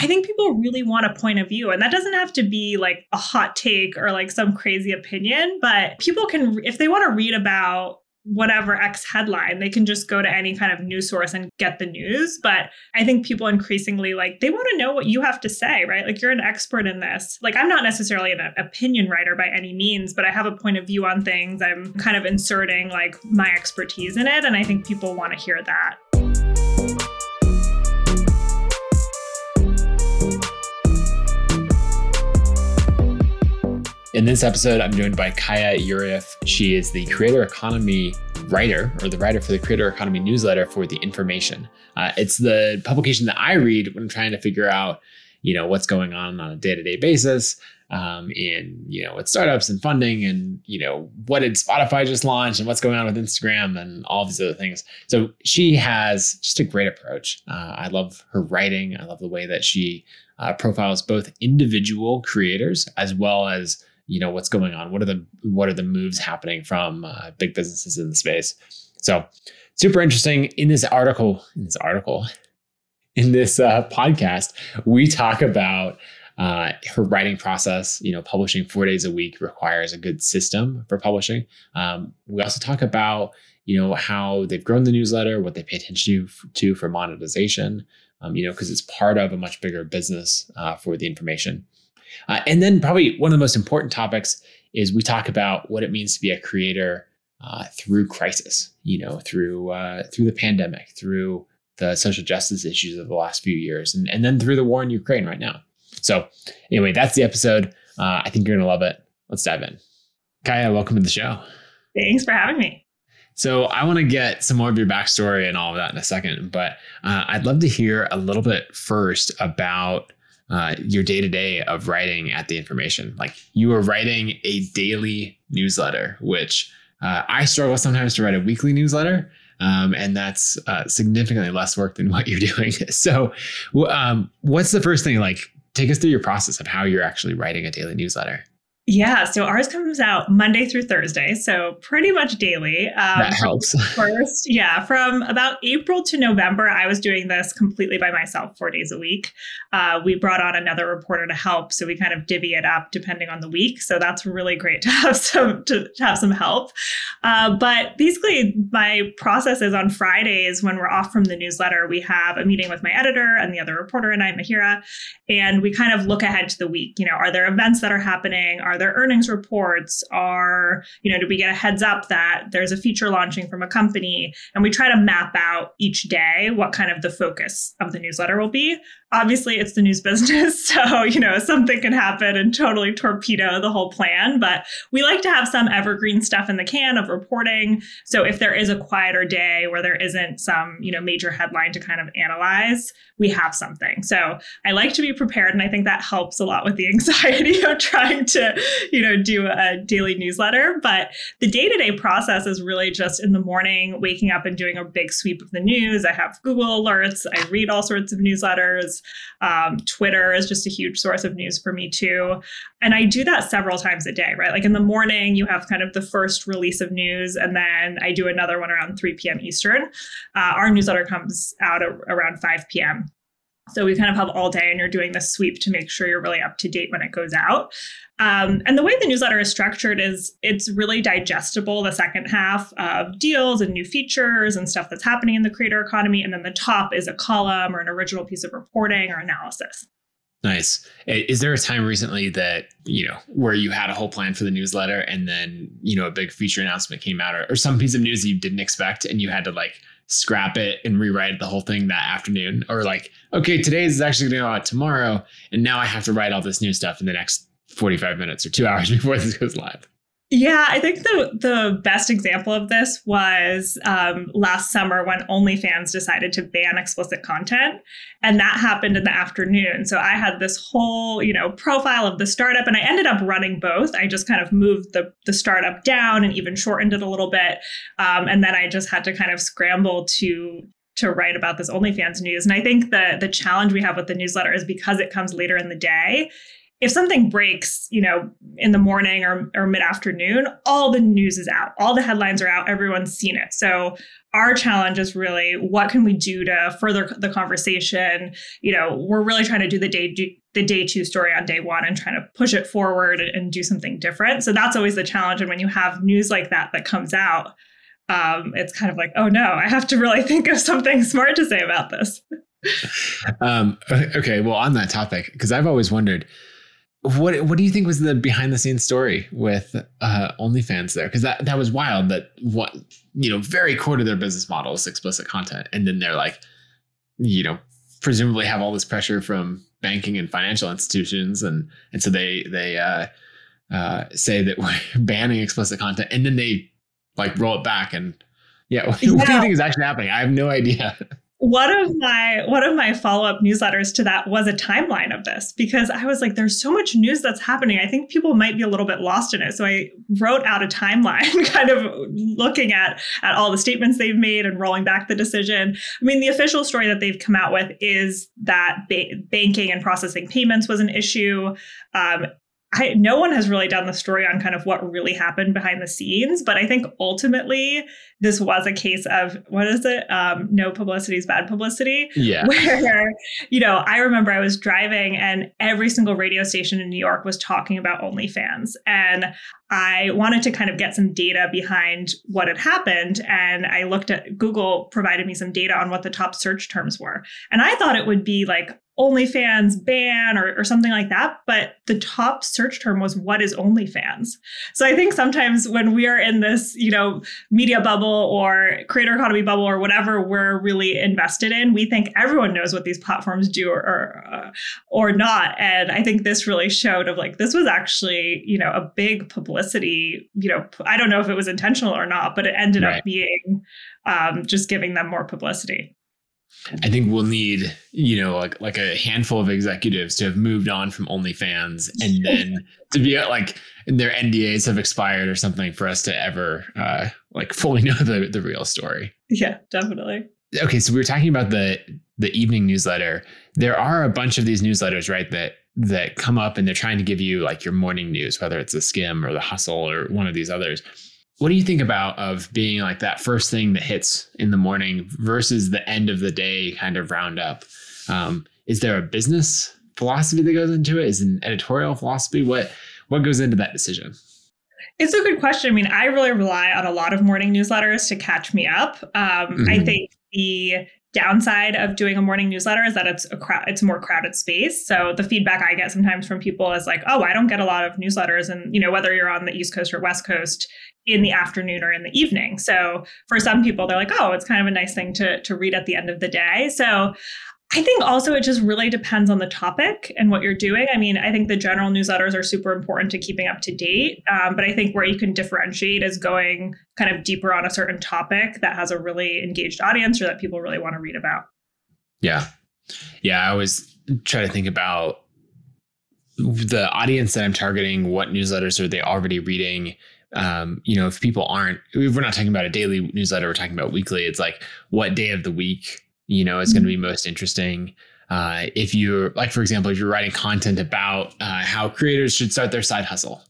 I think people really want a point of view. And that doesn't have to be like a hot take or like some crazy opinion, but people can, if they want to read about whatever X headline, they can just go to any kind of news source and get the news. But I think people increasingly like they want to know what you have to say, right? Like you're an expert in this. Like I'm not necessarily an opinion writer by any means, but I have a point of view on things. I'm kind of inserting like my expertise in it. And I think people want to hear that. In this episode, I'm joined by Kaya Yurieff. She is the creator economy writer or the writer for the creator economy newsletter for The Information. Uh, it's the publication that I read when I'm trying to figure out, you know, what's going on on a day-to-day basis um, in, you know, with startups and funding and, you know, what did Spotify just launch and what's going on with Instagram and all these other things. So she has just a great approach. Uh, I love her writing. I love the way that she uh, profiles both individual creators as well as you know what's going on? What are the what are the moves happening from uh, big businesses in the space? So super interesting. In this article in this article in this uh, podcast we talk about uh, her writing process you know publishing four days a week requires a good system for publishing. Um, we also talk about you know how they've grown the newsletter what they pay attention to for monetization um, you know because it's part of a much bigger business uh, for the information uh, and then, probably one of the most important topics is we talk about what it means to be a creator uh, through crisis. You know, through uh, through the pandemic, through the social justice issues of the last few years, and, and then through the war in Ukraine right now. So, anyway, that's the episode. Uh, I think you're gonna love it. Let's dive in. Kaya, welcome to the show. Thanks for having me. So I want to get some more of your backstory and all of that in a second, but uh, I'd love to hear a little bit first about uh, your day to day of writing at the information. Like you are writing a daily newsletter, which uh, I struggle sometimes to write a weekly newsletter. Um, and that's uh, significantly less work than what you're doing. So, um, what's the first thing? Like, take us through your process of how you're actually writing a daily newsletter. Yeah, so ours comes out Monday through Thursday, so pretty much daily. Um, that helps. First, yeah, from about April to November, I was doing this completely by myself, four days a week. Uh, we brought on another reporter to help, so we kind of divvy it up depending on the week. So that's really great to have some to, to have some help. Uh, but basically, my process is on Fridays when we're off from the newsletter, we have a meeting with my editor and the other reporter and I, Mahira, and we kind of look ahead to the week. You know, are there events that are happening? Are there earnings reports? Are, you know, do we get a heads up that there's a feature launching from a company? And we try to map out each day what kind of the focus of the newsletter will be obviously it's the news business so you know something can happen and totally torpedo the whole plan but we like to have some evergreen stuff in the can of reporting so if there is a quieter day where there isn't some you know major headline to kind of analyze we have something so i like to be prepared and i think that helps a lot with the anxiety of trying to you know do a daily newsletter but the day-to-day process is really just in the morning waking up and doing a big sweep of the news i have google alerts i read all sorts of newsletters um, Twitter is just a huge source of news for me too. And I do that several times a day, right? Like in the morning, you have kind of the first release of news, and then I do another one around 3 p.m. Eastern. Uh, our newsletter comes out around 5 p.m. So we kind of have all day, and you're doing the sweep to make sure you're really up to date when it goes out. Um, and the way the newsletter is structured is it's really digestible, the second half of deals and new features and stuff that's happening in the creator economy. And then the top is a column or an original piece of reporting or analysis. Nice. Is there a time recently that, you know, where you had a whole plan for the newsletter and then, you know, a big feature announcement came out or, or some piece of news you didn't expect and you had to like scrap it and rewrite the whole thing that afternoon? Or like, okay, today is actually going to go out tomorrow. And now I have to write all this new stuff in the next 45 minutes or two hours before this goes live. Yeah, I think the the best example of this was um, last summer when OnlyFans decided to ban explicit content, and that happened in the afternoon. So I had this whole you know profile of the startup, and I ended up running both. I just kind of moved the the startup down and even shortened it a little bit, um, and then I just had to kind of scramble to to write about this OnlyFans news. And I think the the challenge we have with the newsletter is because it comes later in the day if something breaks, you know, in the morning or, or mid afternoon, all the news is out, all the headlines are out, everyone's seen it. So our challenge is really what can we do to further the conversation? You know, we're really trying to do the day the day two story on day one and trying to push it forward and do something different. So that's always the challenge. And when you have news like that that comes out, um, it's kind of like, oh no, I have to really think of something smart to say about this. um, okay, well, on that topic, because I've always wondered what what do you think was the behind the scenes story with uh, OnlyFans there? Because that that was wild. That what you know, very core to their business model is explicit content, and then they're like, you know, presumably have all this pressure from banking and financial institutions, and and so they they uh, uh, say that we're banning explicit content, and then they like roll it back and yeah, what yeah. do you think is actually happening? I have no idea. one of my one of my follow-up newsletters to that was a timeline of this because i was like there's so much news that's happening. I think people might be a little bit lost in it. So i wrote out a timeline kind of looking at at all the statements they've made and rolling back the decision. I mean the official story that they've come out with is that ba- banking and processing payments was an issue. Um, I, no one has really done the story on kind of what really happened behind the scenes, but I think ultimately this was a case of what is it? Um, no publicity is bad publicity. Yeah. Where, you know, I remember I was driving and every single radio station in New York was talking about OnlyFans. And I wanted to kind of get some data behind what had happened. And I looked at Google provided me some data on what the top search terms were. And I thought it would be like OnlyFans ban or, or something like that. But the top search term was what is OnlyFans? So I think sometimes when we are in this, you know, media bubble or creator economy bubble or whatever we're really invested in, we think everyone knows what these platforms do or or, uh, or not. And I think this really showed of like this was actually, you know, a big publicity, you know, I don't know if it was intentional or not, but it ended right. up being um, just giving them more publicity. I think we'll need, you know, like like a handful of executives to have moved on from OnlyFans and then to be like their NDAs have expired or something for us to ever uh, like fully know the the real story. Yeah, definitely. Okay, so we were talking about the the evening newsletter. There are a bunch of these newsletters, right? That that come up and they're trying to give you like your morning news, whether it's the Skimm or the Hustle or one of these others what do you think about of being like that first thing that hits in the morning versus the end of the day kind of roundup? Um, is there a business philosophy that goes into it? Is an editorial philosophy? What what goes into that decision? It's a good question. I mean, I really rely on a lot of morning newsletters to catch me up. Um, mm-hmm. I think the downside of doing a morning newsletter is that it's a crowd it's a more crowded space. So the feedback i get sometimes from people is like oh i don't get a lot of newsletters and you know whether you're on the east coast or west coast in the afternoon or in the evening. So for some people they're like oh it's kind of a nice thing to to read at the end of the day. So I think also it just really depends on the topic and what you're doing. I mean, I think the general newsletters are super important to keeping up to date. Um, but I think where you can differentiate is going kind of deeper on a certain topic that has a really engaged audience or that people really want to read about. Yeah. Yeah. I always try to think about the audience that I'm targeting, what newsletters are they already reading? Um, you know, if people aren't, we're not talking about a daily newsletter, we're talking about weekly, it's like what day of the week you know is going to be mm-hmm. most interesting uh, if you're like for example if you're writing content about uh, how creators should start their side hustle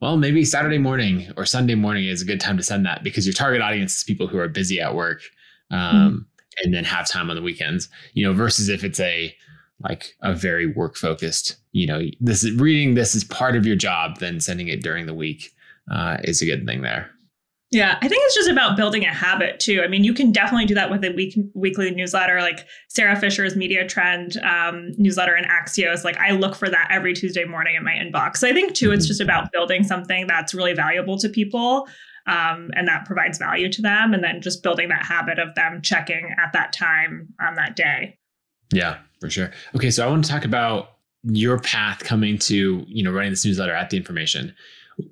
well maybe saturday morning or sunday morning is a good time to send that because your target audience is people who are busy at work um, mm-hmm. and then have time on the weekends you know versus if it's a like a very work focused you know this is reading this is part of your job then sending it during the week uh, is a good thing there yeah, I think it's just about building a habit too. I mean, you can definitely do that with a week weekly newsletter, like Sara Fischer's Media Trend um, newsletter and Axios. Like I look for that every Tuesday morning in my inbox. So I think too, it's just about building something that's really valuable to people um, and that provides value to them, and then just building that habit of them checking at that time on that day. Yeah, for sure. Okay, so I want to talk about your path coming to you know running this newsletter at the information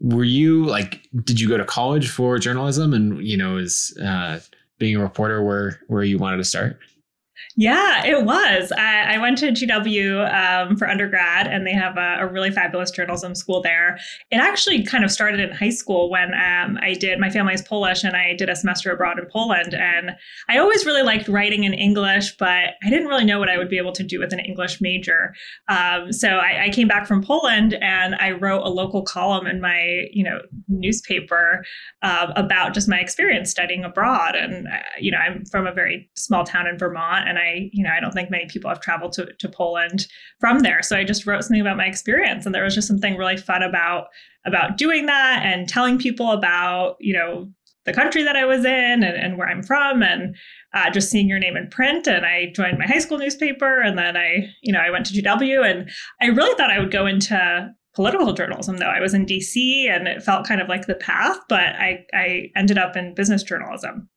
were you like did you go to college for journalism? And you know is uh, being a reporter where where you wanted to start Yeah, it was. I, I went to GW um, for undergrad, and they have a, a, really fabulous journalism school there. It actually kind of started in high school when um, I did. My family is Polish, and I did a semester abroad in Poland. And I always really liked writing in English, but I didn't really know what I would be able to do with an English major. Um, so I, I came back from Poland, and I wrote a local column in my, you know, newspaper uh, about just my experience studying abroad. And uh, you know, I'm from a very small town in Vermont, and I, you know, I don't think many people have traveled to, to Poland from there. So I just wrote something about my experience. And there was just something really fun about about doing that and telling people about, you know, the country that I was in and, and where I'm from and uh, just seeing your name in print. And I joined my high school newspaper and then I, you know, I went to GW and I really thought I would go into political journalism though. I was in DC and it felt kind of like the path, but I, I ended up in business journalism.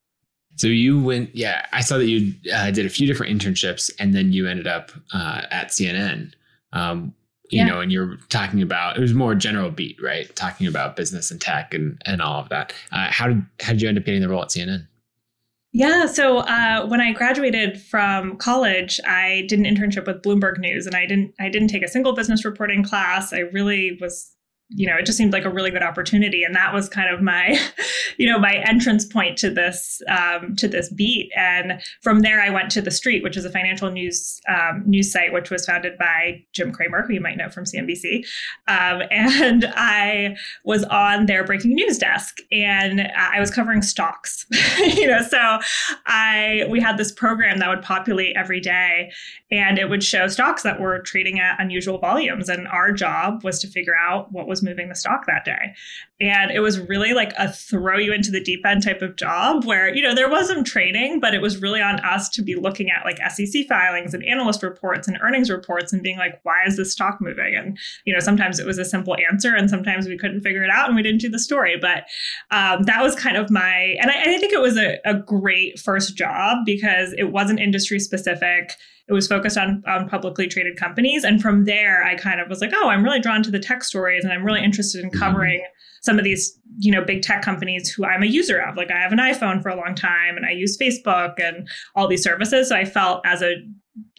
So you went, yeah. I saw that you uh, did a few different internships, and then you ended up uh, at CNN. Um, you yeah. know, and you're talking about it was more general beat, right? Talking about business and tech and and all of that. Uh, how did how did you end up getting the role at CNN? Yeah, so uh, when I graduated from college, I did an internship with Bloomberg News, and I didn't I didn't take a single business reporting class. I really was you know, it just seemed like a really good opportunity, and that was kind of my, you know, my entrance point to this um, to this beat. And from there, I went to the Street, which is a financial news um, news site, which was founded by Jim Cramer, who you might know from CNBC. Um, and I was on their breaking news desk, and I was covering stocks. you know, so I we had this program that would populate every day, and it would show stocks that were trading at unusual volumes, and our job was to figure out what was was moving the stock that day. And it was really like a throw you into the deep end type of job where, you know, there was some training, but it was really on us to be looking at like SEC filings and analyst reports and earnings reports and being like, why is this stock moving? And, you know, sometimes it was a simple answer and sometimes we couldn't figure it out and we didn't do the story. But um, that was kind of my, and I, I think it was a, a great first job because it wasn't industry specific it was focused on, on publicly traded companies. And from there, I kind of was like, oh, I'm really drawn to the tech stories and I'm really interested in mm-hmm. covering mm-hmm. some of these, you know, big tech companies who I'm a user of. Like I have an iPhone for a long time and I use Facebook and all these services. So I felt as a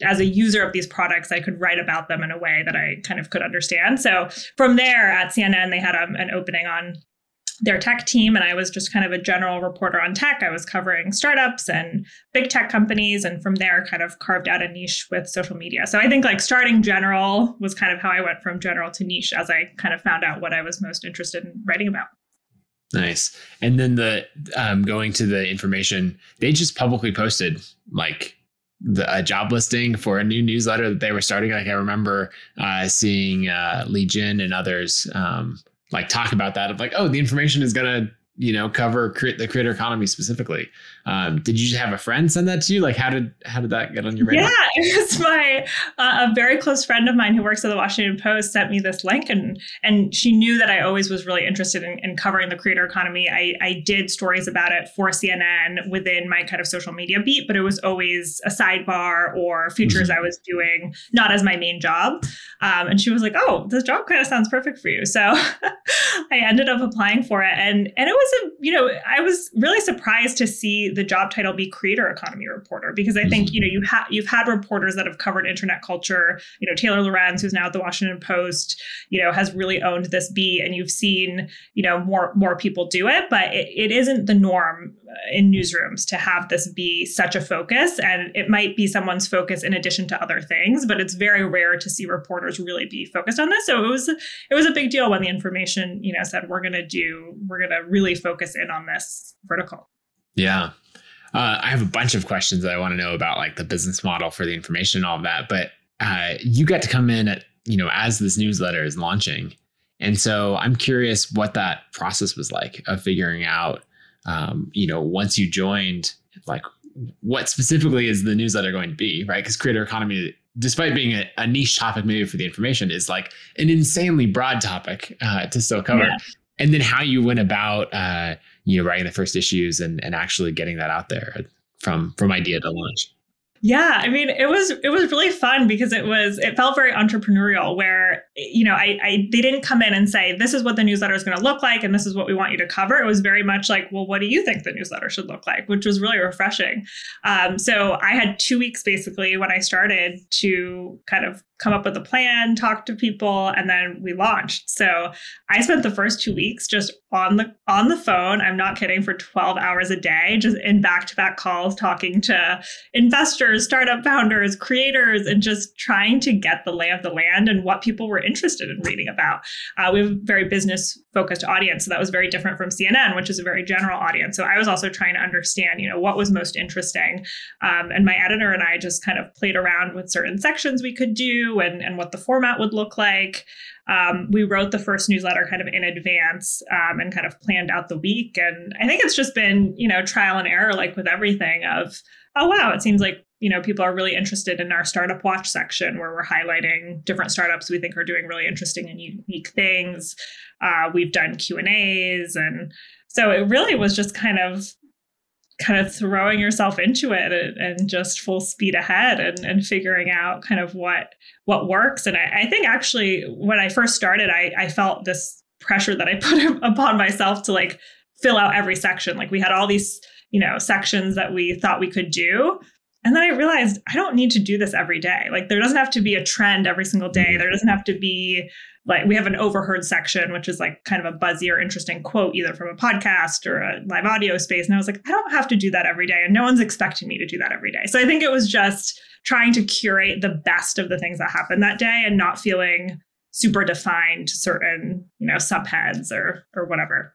as a user of these products, I could write about them in a way that I kind of could understand. So from there at CNN, they had um, an opening on their tech team and I was just kind of a general reporter on tech. I was covering startups and big tech companies and from there kind of carved out a niche with social media. So I think like starting general was kind of how I went from general to niche as I kind of found out what I was most interested in writing about. Nice. And then the um, going to the information, they just publicly posted like the a job listing for a new newsletter that they were starting. Like I remember uh, seeing uh, Li Jin and others um, like talk about that of like, oh, the information is gonna you know cover the creator economy specifically um, did you just have a friend send that to you? Like how did how did that get on your radar? Yeah it was my uh, a very close friend of mine who works at the washington post sent me this link and and she knew that i always was really interested in, in covering the creator economy. I, I did stories about it for cnn within my kind of social media beat but it was always a sidebar or features mm-hmm. i was doing not as my main job. Um, and she was like oh this job kind of sounds perfect for you. So i ended up applying for it and and it was was a, you know, I was really surprised to see the job title be creator economy reporter because I think, mm-hmm. you know, you have you've had reporters that have covered internet culture, you know, Taylor Lorenz, who's now at the Washington Post, you know, has really owned this beat and you've seen, you know, more more people do it, but it, it isn't the norm in newsrooms to have this be such a focus and it might be someone's focus in addition to other things, but it's very rare to see reporters really be focused on this. So it was it was a big deal when the information, you know, said we're going to do we're going to really focus in on this vertical. Yeah. Uh, I have a bunch of questions that I want to know about, like the business model for the information and all of that. But uh, you got to come in at, you know, as this newsletter is launching. And so I'm curious what that process was like of figuring out, um, you know, once you joined, like what specifically is the newsletter going to be, right? Because creator economy, despite being a, a, niche topic maybe for the information, is like an insanely broad topic uh, to still cover. Yeah and then how you went about uh, you know writing the first issues and and actually getting that out there from from idea to launch Yeah, I mean, it was it was really fun because it was it felt very entrepreneurial. Where you know, I, I they didn't come in and say this is what the newsletter is going to look like and this is what we want you to cover. It was very much like, well, what do you think the newsletter should look like, which was really refreshing. Um, so I had two weeks basically when I started to kind of come up with a plan, talk to people, and then we launched. So I spent the first two weeks just on the on the phone. I'm not kidding for 12 hours a day, just in back-to-back calls, talking to investors, startup founders, creators, and just trying to get the lay of the land and what people were interested in reading about. Uh, we have a very business-focused audience, so that was very different from CNN, which is a very general audience. So I was also trying to understand, you know, what was most interesting. Um, and my editor and I just kind of played around with certain sections we could do and, and what the format would look like. Um, we wrote the first newsletter kind of in advance um, and kind of planned out the week. And I think it's just been, you know, trial and error, like with everything of, oh, wow, it seems like, you know, people are really interested in our startup watch section where we're highlighting different startups we think are doing really interesting and unique things. Uh, we've done Q and A's. And so it really was just kind of kind of throwing yourself into it and, and, just full speed ahead and, and figuring out kind of what what works. And I, I think actually when I first started, I, I felt this pressure that I put upon myself to like fill out every section. Like we had all these, you know, sections that we thought we could do. And then I realized I don't need to do this every day. Like there doesn't have to be a trend every single day. Mm-hmm. There doesn't have to be like we have an overheard section which is like kind of a buzzy or interesting quote either from a podcast or a live audio space. And i was like i don't have to do that every day and no one's expecting me to do that every day. So i think it was just trying to curate the best of the things that happened that day and not feeling super defined certain you know subheads or or whatever.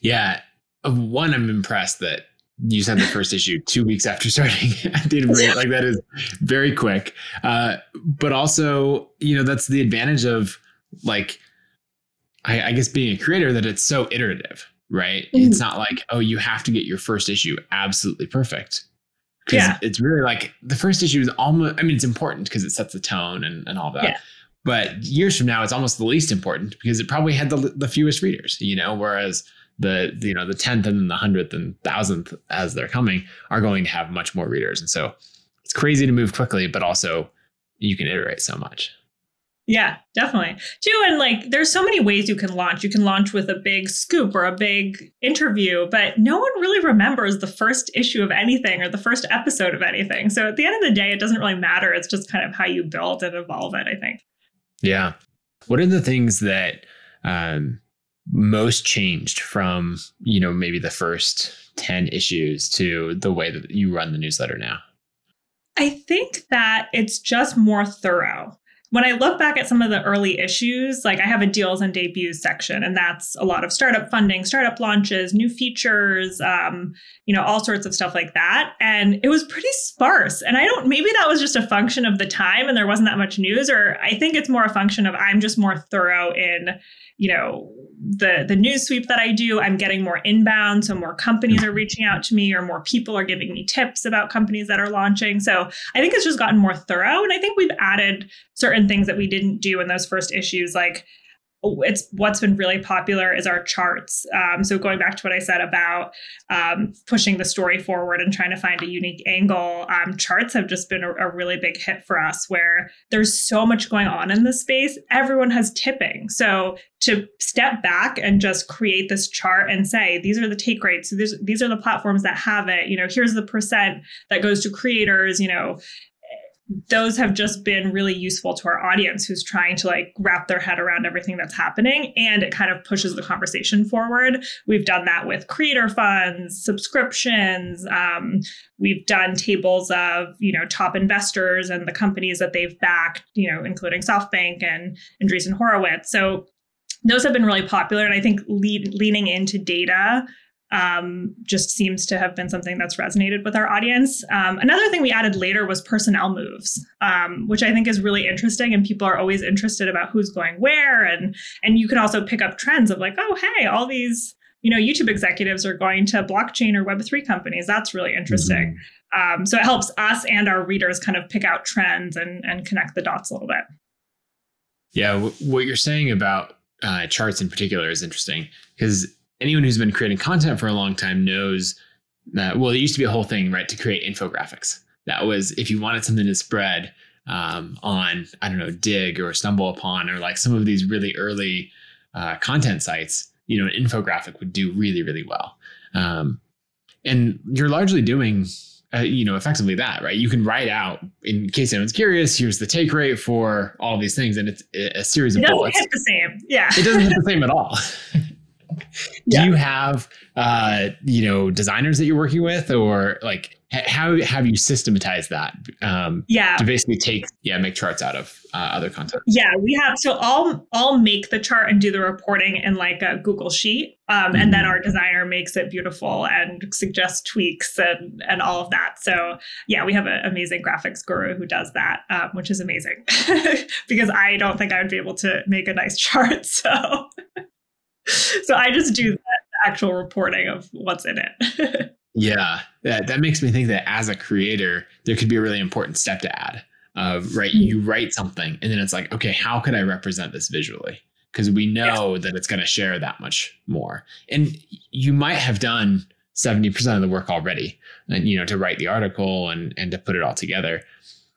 Yeah. One i'm impressed that you sent the first issue two weeks after starting. Data bring like that is very quick. Uh, but also you know that's the advantage of like I, I, guess being a creator that it's so iterative, right? Mm-hmm. It's not like, oh, you have to get your first issue absolutely perfect. Yeah. It's really like the first issue is almost, I mean, it's important because it sets the tone and, and all that. Yeah. But years from now, it's almost the least important because it probably had the, the fewest readers, you know, whereas the, you know, the 10th and the 100th and 1000th as they're coming are going to have much more readers. And so it's crazy to move quickly, but also you can iterate so much. Yeah, definitely. Too, and like there's so many ways you can launch. You can launch with a big scoop or a big interview, but no one really remembers the first issue of anything or the first episode of anything. So at the end of the day, it doesn't really matter. It's just kind of how you build and evolve it, I think. Yeah. What are the things that um, most changed from, you know, maybe the first 10 issues to the way that you run the newsletter now? I think that it's just more thorough when I look back at some of the early issues, like I have a deals and debuts section, and that's a lot of startup funding, startup launches, new features, um, you know, all sorts of stuff like that. And it was pretty sparse. And I don't, maybe that was just a function of the time and there wasn't that much news, or I think it's more a function of I'm just more thorough in you know the the news sweep that I do, I'm getting more inbound, so more companies are reaching out to me, or more people are giving me tips about companies that are launching. So I think it's just gotten more thorough, and I think we've added certain things that we didn't do in those first issues, like it's what's been really popular is our charts. Um, so going back to what I said about um, pushing the story forward and trying to find a unique angle, um, charts have just been a, a, really big hit for us. Where there's so much going on in this space, everyone has tipping. So to step back and just create this chart and say these are the take rates, these these are the platforms that have it. You know, here's the percent that goes to creators. You know, those have just been really useful to our audience who's trying to like wrap their head around everything that's happening and it kind of pushes the conversation forward. We've done that with creator funds subscriptions um, we've done tables of you know top investors and the companies that they've backed you know including softbank and andreessen horowitz. So those have been really popular and i think lead, leaning into data um, just seems to have been something that's resonated with our audience. Um, another thing we added later was personnel moves, um, which I think is really interesting, and people are always interested about who's going where, and and you can also pick up trends of like, oh, hey, all these you know YouTube executives are going to blockchain or Web three companies. That's really interesting. Mm-hmm. Um, so it helps us and our readers kind of pick out trends and and connect the dots a little bit. Yeah, w- what you're saying about uh, charts in particular is interesting because anyone who's been creating content for a long time knows that well it used to be a whole thing right to create infographics. That was if you wanted something to spread um, on I don't know Digg or Stumble Upon or like some of these really early uh, content sites, you know, an infographic would do really really well. Um, and you're largely doing uh, you know effectively that right? You can write out in case anyone's curious here's the take rate for all these things and it's a series of bullets. it doesn't bullets. hit the same. Yeah. It doesn't hit the same at all Yeah. do you have uh you know designers that you're working with or like how have you systematized that um yeah to basically take yeah make charts out of uh, other content Yeah, we have. So I'll I'll make the chart and do the reporting in like a Google sheet, um, and then Mhm. our designer makes it beautiful and suggests tweaks and and all of that. So yeah, we have an amazing graphics guru who does that, um, which is amazing because I don't think I would be able to make a nice chart. So so I just do the actual reporting of what's in it. yeah that, that makes me think that as a creator there could be a really important step to add of right you hmm. write something and then it's like okay how could i represent this visually? Because we know that it's going to share that much more. And you might have done 70% of the work already and you know to write the article and and to put it all together.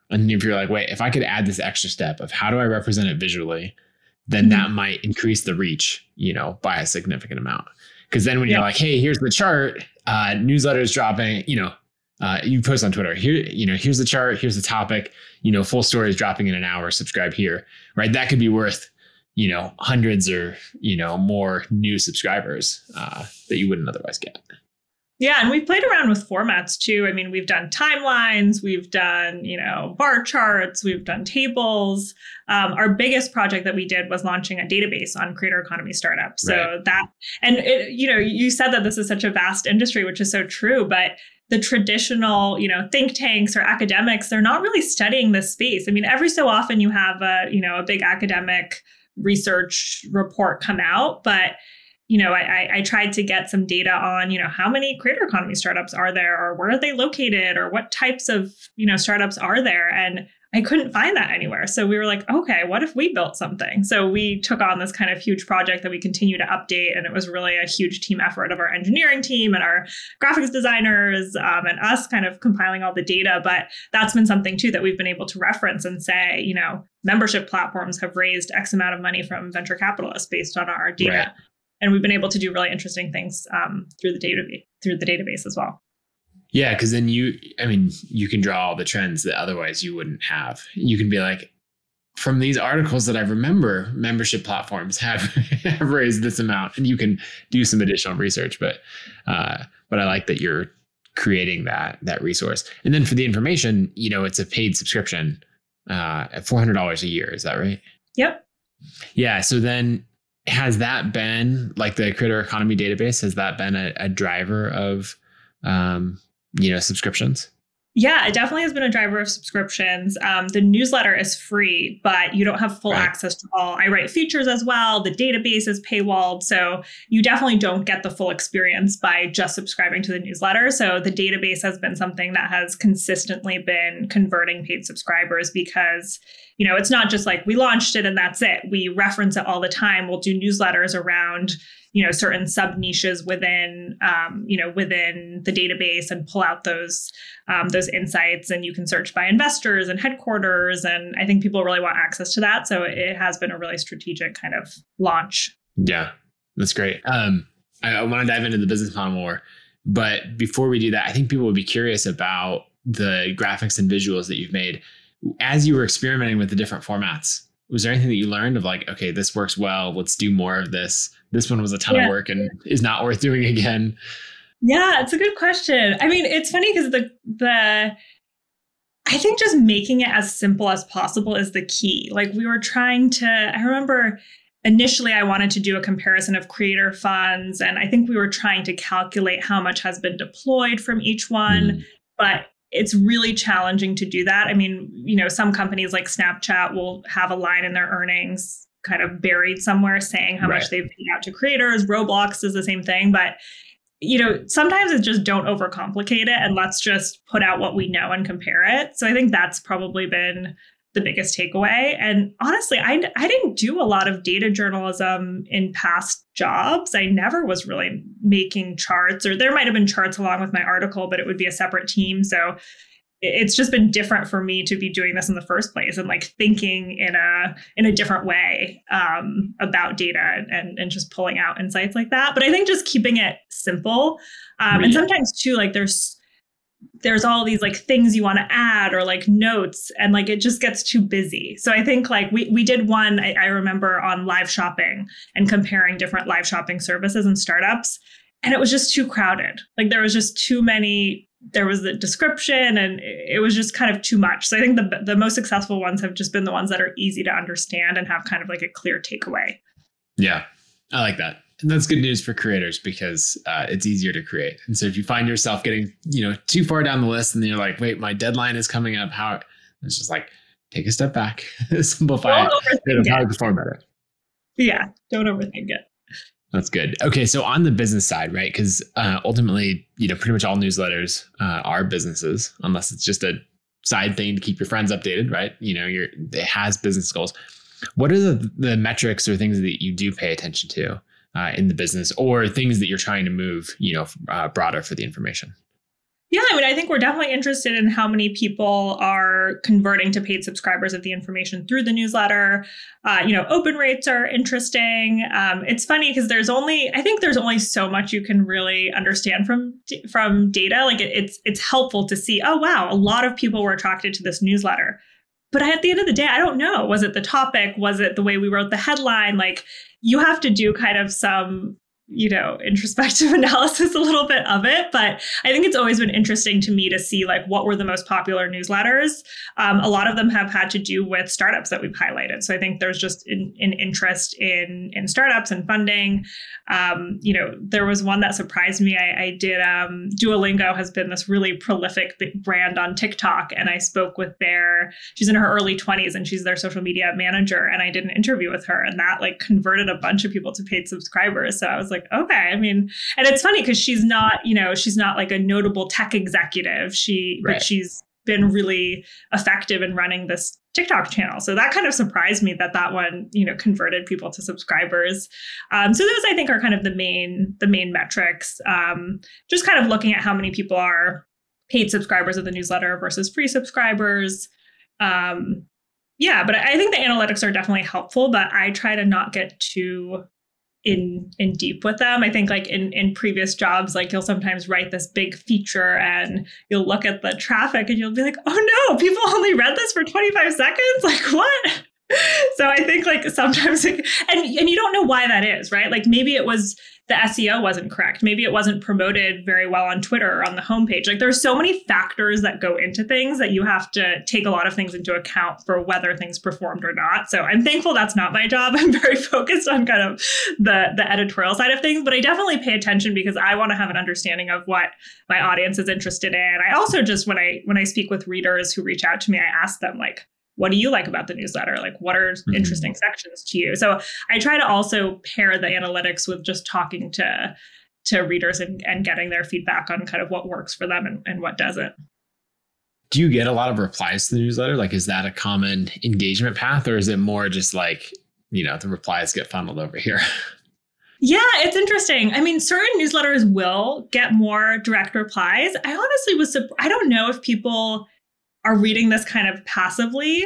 And if you're like wait if i could add this extra step of how do i represent it visually then Mhm. that might increase the reach you know by a significant amount because then when you're like hey here's the chart uh newsletters dropping you know uh, you post on Twitter here, you know, here's the chart, here's the topic, you know, full story is dropping in an hour, subscribe here, right? That could be worth, you know, hundreds or, you know, more new subscribers uh, that you wouldn't otherwise get. Yeah, and we've played around with formats too. I mean, we've done timelines, we've done, you know, bar charts, we've done tables. Um, our biggest project that we did was launching a database on creator economy startups. So Right. that, and it, you know, you said that this is such a vast industry, which is so true, but the traditional, you know, think tanks or academics, they're not really studying this space. I mean, every so often you have a, you know, a big academic research report come out, but you know, I, I, tried to get some data on, you know, how many creator economy startups are there, or where are they located, or what types of, you know, startups are there, and I couldn't find that anywhere. So we were like, okay, what if we built something? So we took on this kind of huge project that we continue to update, and it was really a huge team effort of our engineering team and our graphics designers um, and us kind of compiling all the data. But that's been something too that we've been able to reference and say, you know, membership platforms have raised X amount of money from venture capitalists based on our data Right. And we've been able to do really interesting things um, through the data through the database as well. Yeah, because then you, I mean, you can draw all the trends that otherwise you wouldn't have. You can be like, from these articles that I remember, membership platforms have, have raised this amount, and you can do some additional research. But, uh, but I like that you're creating that that resource. And then for the information, you know, it's a paid subscription uh, at four hundred dollars a year. Is that right? Yep. Yeah. So then, has that been like the Creator Economy database? Has that been a, a driver of, um, you know, subscriptions? Yeah, it definitely has been a driver of subscriptions. Um, the newsletter is free, but you don't have full Right. access to all. I write features as well. The database is paywalled. So you definitely don't get the full experience by just subscribing to the newsletter. So the database has been something that has consistently been converting paid subscribers because, you know, it's not just like we launched it and that's it. We reference it all the time. We'll do newsletters around you know certain sub niches within um, you know within the database and pull out those um, those insights. And you can search by investors and headquarters. And i think people really want access to that. So it has been a really strategic kind of launch. Yeah, that's great. Um, I, I want to dive into the business model more, but before we do that, I think people would be curious about the graphics and visuals that you've made. As you were experimenting with the different formats. Was there anything that you learned of like, okay, this works well, let's do more of this. This one was a ton Yeah. of work and is not worth doing again. yeah it's a good question i mean it's funny because the the i think just making it as simple as possible is the key like we were trying to i remember initially i wanted to do a comparison of creator funds and i think we were trying to calculate how much has been deployed from each one Mm, but it's really challenging to do that. I mean, you know, some companies like Snapchat will have a line in their earnings kind of buried somewhere saying how Right. much they've paid out to creators. Roblox is the same thing, but you know, sometimes it's just don't overcomplicate it and let's just put out what we know and compare it. So I think that's probably been the biggest takeaway. And honestly, I, I didn't do a lot of data journalism in past jobs. I never was really making charts, or there might have been charts along with my article, but it would be a separate team. So it's just been different for me to be doing this in the first place and like thinking in a in a different way um, about data and and just pulling out insights like that. But I think just keeping it simple um, and sometimes too like there's there's all these like things you want to add or like notes and like it just gets too busy. So i think like we, we did one I, I remember on live shopping and comparing different live shopping services and startups and it was just too crowded. Like there was just too many there was the description and it was just kind of too much. So i think the, the most successful ones have just been the ones that are easy to understand and have kind of like a clear takeaway. Yeah i like that and that's good news for creators because uh, it's easier to create. And so if you find yourself getting, you know, too far down the list and you're like, wait, my deadline is coming up, how it's just like take a step back, simplify don't it, probably perform better. Yeah, don't overthink it. That's good. Okay, so on the business side, right? Because uh, ultimately, you know, pretty much all newsletters uh, are businesses, unless it's just a side thing to keep your friends updated, right? You know, you're it has business goals. What are the the metrics or things that you do pay attention to uh, in the business or things that you're trying to move, you know, uh, broader for the information? Yeah, I mean, I think we're definitely interested in how many people are converting to paid subscribers of the information through the newsletter. Uh, you know, open rates are interesting. Um, it's funny because there's only, I think there's only so much you can really understand from from data. Like it, it's it's helpful to see, oh wow, a lot of people were attracted to this newsletter. But at the end of the day, I don't know. Was it the topic? Was it the way we wrote the headline? Like you have to do kind of some you know introspective analysis a little bit of it but i think it's always been interesting to me to see like what were the most popular newsletters. Um, a lot of them have had to do with startups that we've highlighted. So i think there's just an, an interest in in startups and funding. Um, you know there was one that surprised me. I, I did um, duolingo has been this really prolific brand on tiktok and i spoke with their she's in her early 20s and she's their social media manager and i did an interview with her and that like converted a bunch of people to paid subscribers. So i was like like, okay. I mean, and it's funny because she's not, you know, she's not like a notable tech executive. She, right. but she's been really effective in running this TikTok channel. So that kind of surprised me that that one, you know, converted people to subscribers. Um, so those I think are kind of the main the main metrics. Um, just kind of looking at how many people are paid subscribers of the newsletter versus free subscribers. Um, yeah, but I think the analytics are definitely helpful, but I try to not get too in in deep with them. I think like in in previous jobs, like you'll sometimes write this big feature and you'll look at the traffic and you'll be like, oh no, people only read this for 25 seconds. Like what? So I think like sometimes and and you don't know why that is, right? Like maybe it was the SEO wasn't correct. Maybe it wasn't promoted very well on Twitter or on the homepage. Like there's so many factors that go into things that you have to take a lot of things into account for whether things performed or not. So I'm thankful that's not my job. I'm very focused on kind of the the editorial side of things, but I definitely pay attention because I want to have an understanding of what my audience is interested in. I also just when I when I speak with readers who reach out to me, I ask them like what do you like about the newsletter? Like, what are mm-hmm. interesting sections to you? So I try to also pair the analytics with just talking to to readers and, and getting their feedback on kind of what works for them and, and what doesn't. Do you get a lot of replies to the newsletter? Like, is that a common engagement path, or is it more just like, you know, the replies get funneled over here? Yeah, it's interesting. I mean, certain newsletters will get more direct replies. I honestly was, I don't know if people are reading this kind of passively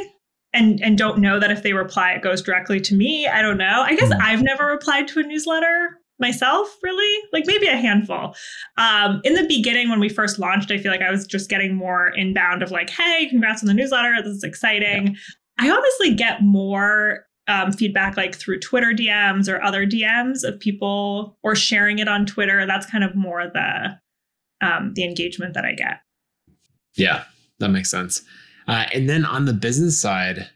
and and don't know that if they reply it goes directly to me. I don't know. I guess mm. i've never replied to a newsletter myself really. Like maybe a handful. Um, in the beginning when we first launched i feel like i was just getting more inbound of like hey congrats on the newsletter. This is exciting. Yeah. i honestly get more um, feedback like through twitter dms or other dms of people or sharing it on twitter. That's kind of more the um, the engagement that i get. Yeah that makes sense. Uh, and then on the business side,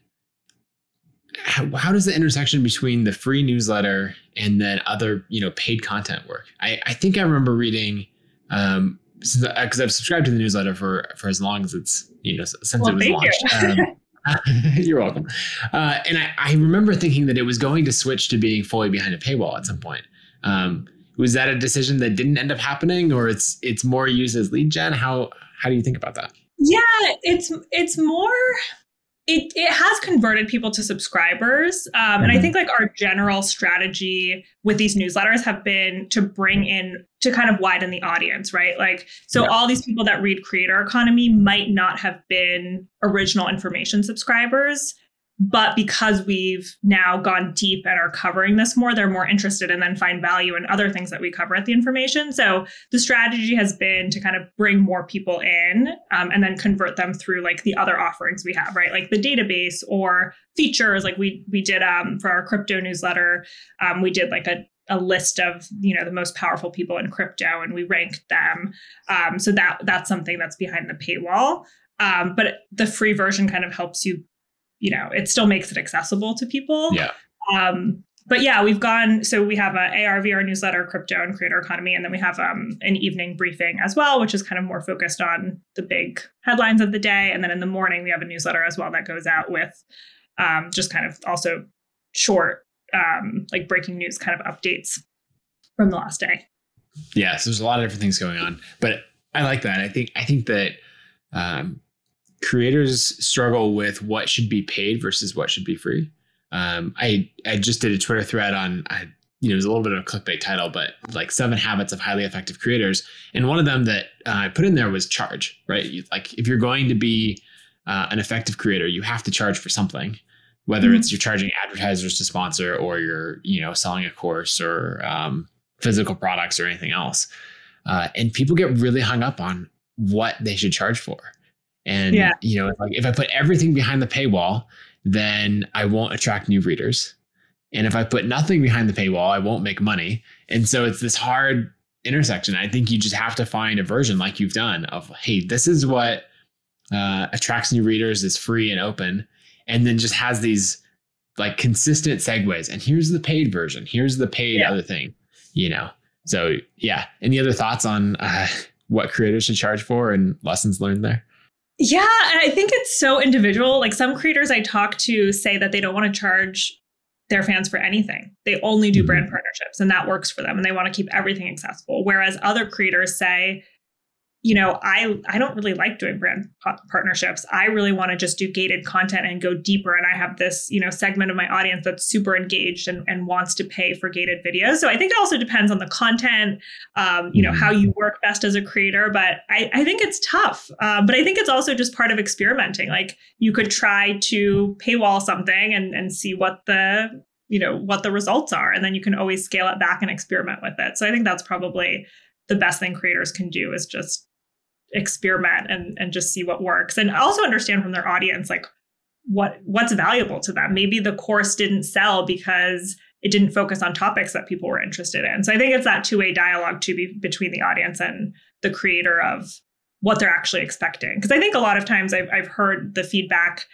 how, how, does the intersection between the free newsletter and then other, you know, paid content work? I, I think I remember reading, um, because I've subscribed to the newsletter for for as long as it's you know since well, it was launched. You. Um, you're welcome. Uh, and I, I remember thinking that it was going to switch to being fully behind a paywall at some point. Um, was that a decision that didn't end up happening, or it's it's more used as lead gen? How how do you think about that? Yeah, it's it's more it, it has converted people to subscribers um, mm-hmm. and i mm-hmm. think like our general strategy with these newsletters have been to bring in to kind of widen the audience right like so yeah. all these people that read creator economy might not have been original information subscribers but because we've now gone deep and are covering this more, they're more interested and then find value in other things that we cover at the information. So the strategy has been to kind of bring more people in um, and then convert them through like the other offerings we have, right? Like the database or features. Like we we did um, for our crypto newsletter, um, we did like a a list of you know the most powerful people in crypto and we ranked them um, so that that's something that's behind the paywall um, but the free version kind of helps you you know, it still makes it accessible to people. Yeah. Um, but yeah, we've gone. So we have a ARVR newsletter, crypto and creator economy, and then we have um, an evening briefing as well, which is kind of more focused on the big headlines of the day. And then in the morning, we have a newsletter as well that goes out with um, just kind of also short, um, like breaking news kind of updates from the last day. Yeah, so there's a lot of different things going on, but I like that. I think I think that um, creators struggle with what should be paid versus what should be free. Um, I I just did a Twitter thread on I, you know it was a little bit of a clickbait title, but like seven habits of highly effective creators, and one of them that uh, I put in there was charge. Right, you, like if you're going to be uh, an effective creator, you have to charge for something, whether mm-hmm. it's you're charging advertisers to sponsor or you're you know selling a course or um, physical products or anything else. Uh, and people get really hung up on what they should charge for. And yeah. you know, like if I put everything behind the paywall, then I won't attract new readers. And if I put nothing behind the paywall, I won't make money. And so it's this hard intersection. I think you just have to find a version like you've done of, hey, this is what uh, attracts new readers, is free and open, and then just has these like consistent segues. And here's the paid version. Here's the paid yeah. other thing. You know. So yeah. Any other thoughts on uh, what creators should charge for and lessons learned there? Yeah, and I think it's so individual. Like some creators I talk to say that they don't want to charge their fans for anything. They only do brand mm-hmm. partnerships and that works for them and they want to keep everything accessible. Whereas other creators say, you know, I I don't really like doing brand partnerships. I really want to just do gated content and go deeper. And I have this, you know, segment of my audience that's super engaged and, and wants to pay for gated videos. So I think it also depends on the content, um, you know, how you work best as a creator. But I, I think it's tough. Um, but I think it's also just part of experimenting. Like you could try to paywall something and and see what the you know what the results are, and then you can always scale it back and experiment with it. So I think that's probably the best thing creators can do is just experiment and and just see what works. And also understand from their audience like what what's valuable to them. Maybe the course didn't sell because it didn't focus on topics that people were interested in. So i think it's that two-way dialogue to be between the audience and the creator of what they're actually expecting. Because i think a lot of times I've, I've heard the feedback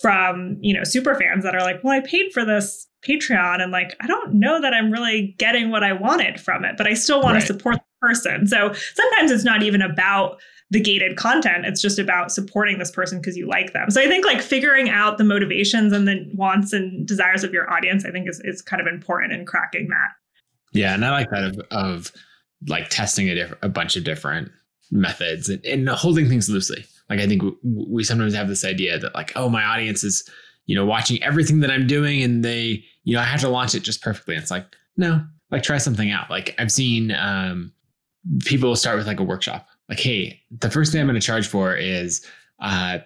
from you know super fans that are like well i paid for this patreon and like i don't know that i'm really getting what i wanted from it but i still want right. to support the person. So sometimes it's not even about the gated content. It's just about supporting this person because you like them. So I think like figuring out the motivations and the wants and desires of your audience, I think is, is kind of important in cracking that. Yeah. And I like that of, of like testing a, diff- a bunch of different methods and, and holding things loosely. Like I think w- we sometimes have this idea that like, oh, my audience is, you know, watching everything that I'm doing and they, you know, I have to launch it just perfectly. And it's like, no, like try something out. Like I've seen um, people start with like a workshop like, hey, the first thing I'm going to charge for is, uh,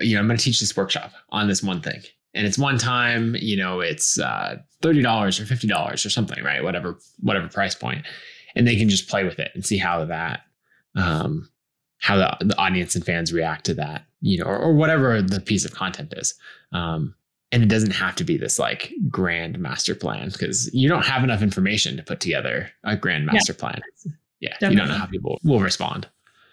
you know, I'm going to teach this workshop on this one thing. And it's one time, you know, it's uh, $30 or $50 or something, right? Whatever, whatever price point. And they can just play with it and see how that, um, how the, the audience and fans react to that, you know, or, or whatever the piece of content is. Um, and it doesn't have to be this like grand master plan because you don't have enough information to put together a grand master yeah. plan. Yeah, Definitely. you don't know how people will respond.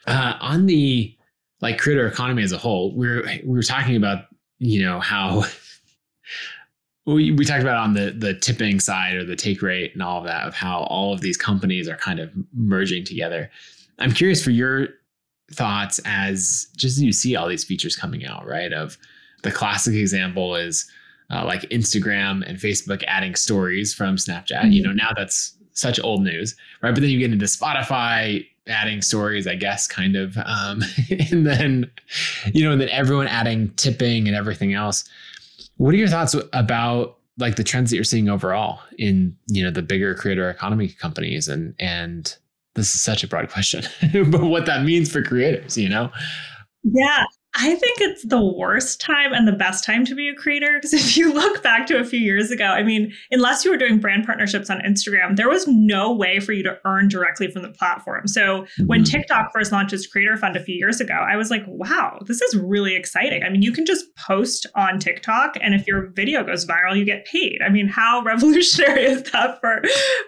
Uh, on the like creator economy as a whole, we're we were talking about you know how we, we talked about on the the tipping side or the take rate and all of that of how all of these companies are kind of merging together. I'm curious for your thoughts as just as you see all these features coming out, right? Of the classic example is uh, like Instagram and Facebook adding stories from Snapchat. Mm-hmm. You know, now that's such old news, right? But then you get into Spotify adding stories, I guess, kind of. Um, and then, you know, and then everyone adding tipping and everything else. What are your thoughts about like the trends that you're seeing overall in, you know, the bigger creator economy companies and and this is such a broad question, but what that means for creators, you know? Yeah. I think it's the worst time and the best time to be a creator. Because if you look back to a few years ago, I mean, unless you were doing brand partnerships on Instagram, there was no way for you to earn directly from the platform. So mm-hmm. when TikTok first launched its Creator Fund a few years ago, I was like, wow, this is really exciting. I mean, you can just post on TikTok, and if your video goes viral, you get paid. I mean, how revolutionary is that for